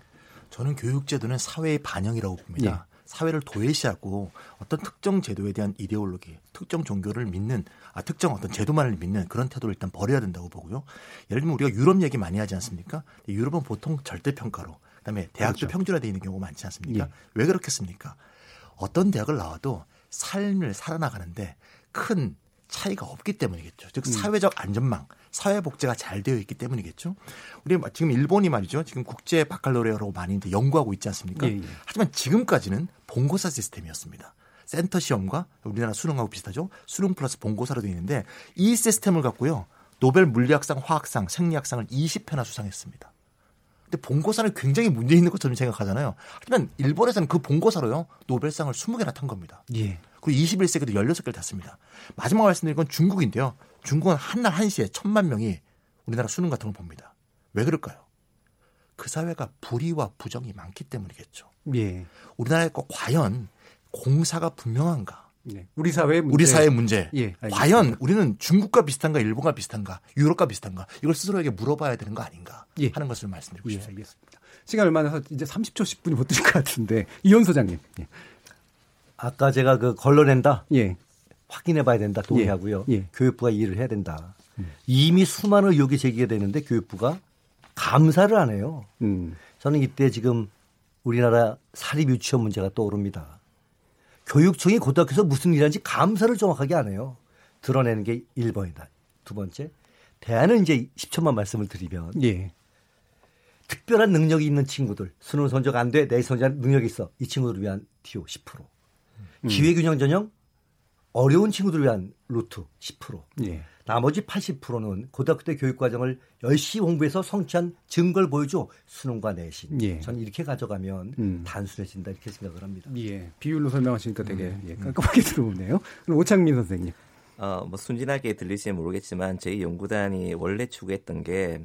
저는 교육제도는 사회의 반영이라고 봅니다. 사회를 도외시하고 어떤 특정 제도에 대한 이데올로기, 특정 종교를 믿는, 아, 특정 어떤 제도만을 믿는 그런 태도를 일단 버려야 된다고 보고요. 예를 들면 우리가 유럽 얘기 많이 하지 않습니까? 유럽은 보통 절대 평가로, 그다음에 대학도 그렇죠. 평준화되어 있는 경우가 많지 않습니까? 예. 왜 그렇겠습니까? 어떤 대학을 나와도 삶을 살아나가는데 큰 차이가 없기 때문이겠죠. 즉 사회적 안전망, 사회 복제가 잘 되어 있기 때문이겠죠. 우리 지금 일본이 말이죠. 지금 국제 바칼로레오로 많이 연구하고 있지 않습니까? 예, 예. 하지만 지금까지는 본고사 시스템이었습니다. 센터 시험과 우리나라 수능하고 비슷하죠. 수능 플러스 본고사로 되어 있는데 이 시스템을 갖고요. 노벨 물리학상, 화학상, 생리학상을 20회나 수상했습니다. 근데 본고사는 굉장히 문제 있는 것처럼 생각하잖아요. 하지만 일본에서는 그 본고사로요. 노벨상을 20개나 탄 겁니다. 예. 그리고 21세기도 16개를 탔습니다. 마지막 말씀드린 건 중국인데요. 중국은 한날 한시에 천만 명이 우리나라 수능 같은 걸 봅니다. 왜 그럴까요? 그 사회가 불의와 부정이 많기 때문이겠죠. 예. 우리나라에 거 과연 공사가 분명한가? 네. 우리 사회의 문제. 우리 사회의 문제. 예. 과연 우리는 중국과 비슷한가, 일본과 비슷한가, 유럽과 비슷한가? 이걸 스스로에게 물어봐야 되는 거 아닌가 예. 하는 것을 말씀드리고 예, 싶습니다. 알겠습니다. 시간 얼마 나서 이제 30초 10분이 못 드릴 것 같은데 이현 소장님. 예. 아까 제가 그 걸러낸다. 예. 확인해 봐야 된다. 동의하고요. 예, 예. 교육부가 일을 해야 된다. 이미 수많은 의혹이 제기가 되는데 교육부가 감사를 안 해요. 음. 저는 이때 지금 우리나라 사립 유치원 문제가 떠오릅니다. 교육청이 고등학교에서 무슨 일 하는지 감사를 정확하게 안 해요. 드러내는 게 1번이다. 두 번째, 대안은 이제 10초만 말씀을 드리면 예. 특별한 능력이 있는 친구들, 수능 성적 안 돼, 내 성적 능력이 있어. 이 친구들을 위한 TO 10%. 기회균형 전형 어려운 친구들을 위한 루트 10%. 예. 나머지 80%는 고등학교 때 교육 과정을 열심히 공부해서 성취한 증거를 보여줘 수능과 내신. 예. 저는 이렇게 가져가면 음. 단순해진다 이렇게 생각을 합니다. 예. 비율로 설명하시니까 되게 음. 예, 깔끔하게 들어오네요. 그럼 오창민 선생님. 어, 뭐 순진하게 들릴지 모르겠지만 저희 연구단이 원래 추구했던 게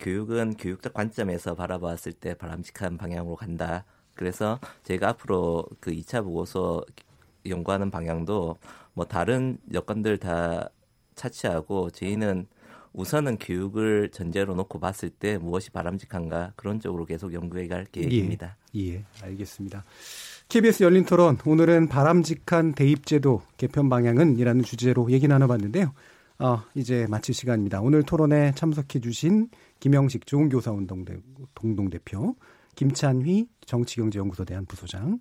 교육은 교육적 관점에서 바라봤을 때 바람직한 방향으로 간다. 그래서 제가 앞으로 그 2차 보고서 연구하는 방향도 뭐 다른 여건들 다 차치하고 저희는 우선은 교육을 전제로 놓고 봤을 때 무엇이 바람직한가 그런 쪽으로 계속 연구해 갈 계획입니다. 예, 예, 알겠습니다. KBS 열린 토론 오늘은 바람직한 대입제도 개편 방향은이라는 주제로 얘기 나눠봤는데요. 어, 이제 마칠 시간입니다. 오늘 토론에 참석해 주신 김영식 좋은교사운동 동동대표, 김찬휘 정치경제연구소 대한 부소장,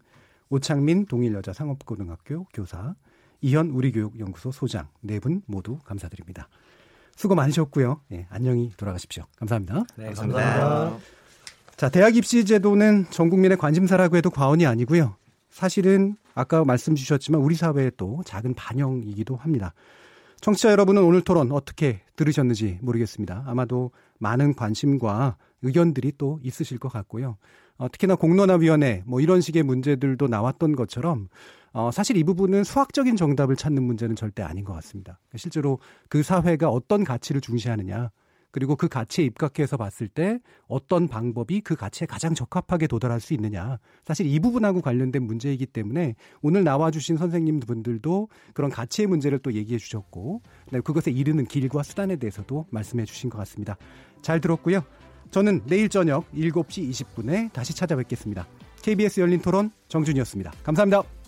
오창민 동일여자 상업고등학교 교사, 이현 우리교육연구소 소장 네 분 모두 감사드립니다. 수고 많으셨고요. 예, 안녕히 돌아가십시오. 감사합니다. 네, 감사합니다. 자, 대학 입시 제도는 전 국민의 관심사라고 해도 과언이 아니고요. 사실은 아까 말씀 주셨지만 우리 사회의 또 작은 반영이기도 합니다. 청취자 여러분은 오늘 토론 어떻게 들으셨는지 모르겠습니다. 아마도 많은 관심과 의견들이 또 있으실 것 같고요. 어, 특히나 공론화위원회 뭐 이런 식의 문제들도 나왔던 것처럼 어, 사실 이 부분은 수학적인 정답을 찾는 문제는 절대 아닌 것 같습니다. 실제로 그 사회가 어떤 가치를 중시하느냐 그리고 그 가치에 입각해서 봤을 때 어떤 방법이 그 가치에 가장 적합하게 도달할 수 있느냐. 사실 이 부분하고 관련된 문제이기 때문에 오늘 나와주신 선생님 분들도 그런 가치의 문제를 또 얘기해 주셨고, 네, 그것에 이르는 길과 수단에 대해서도 말씀해 주신 것 같습니다. 잘 들었고요. 저는 내일 저녁 7시 20분에 다시 찾아뵙겠습니다. KBS 열린 토론 정준이었습니다. 감사합니다.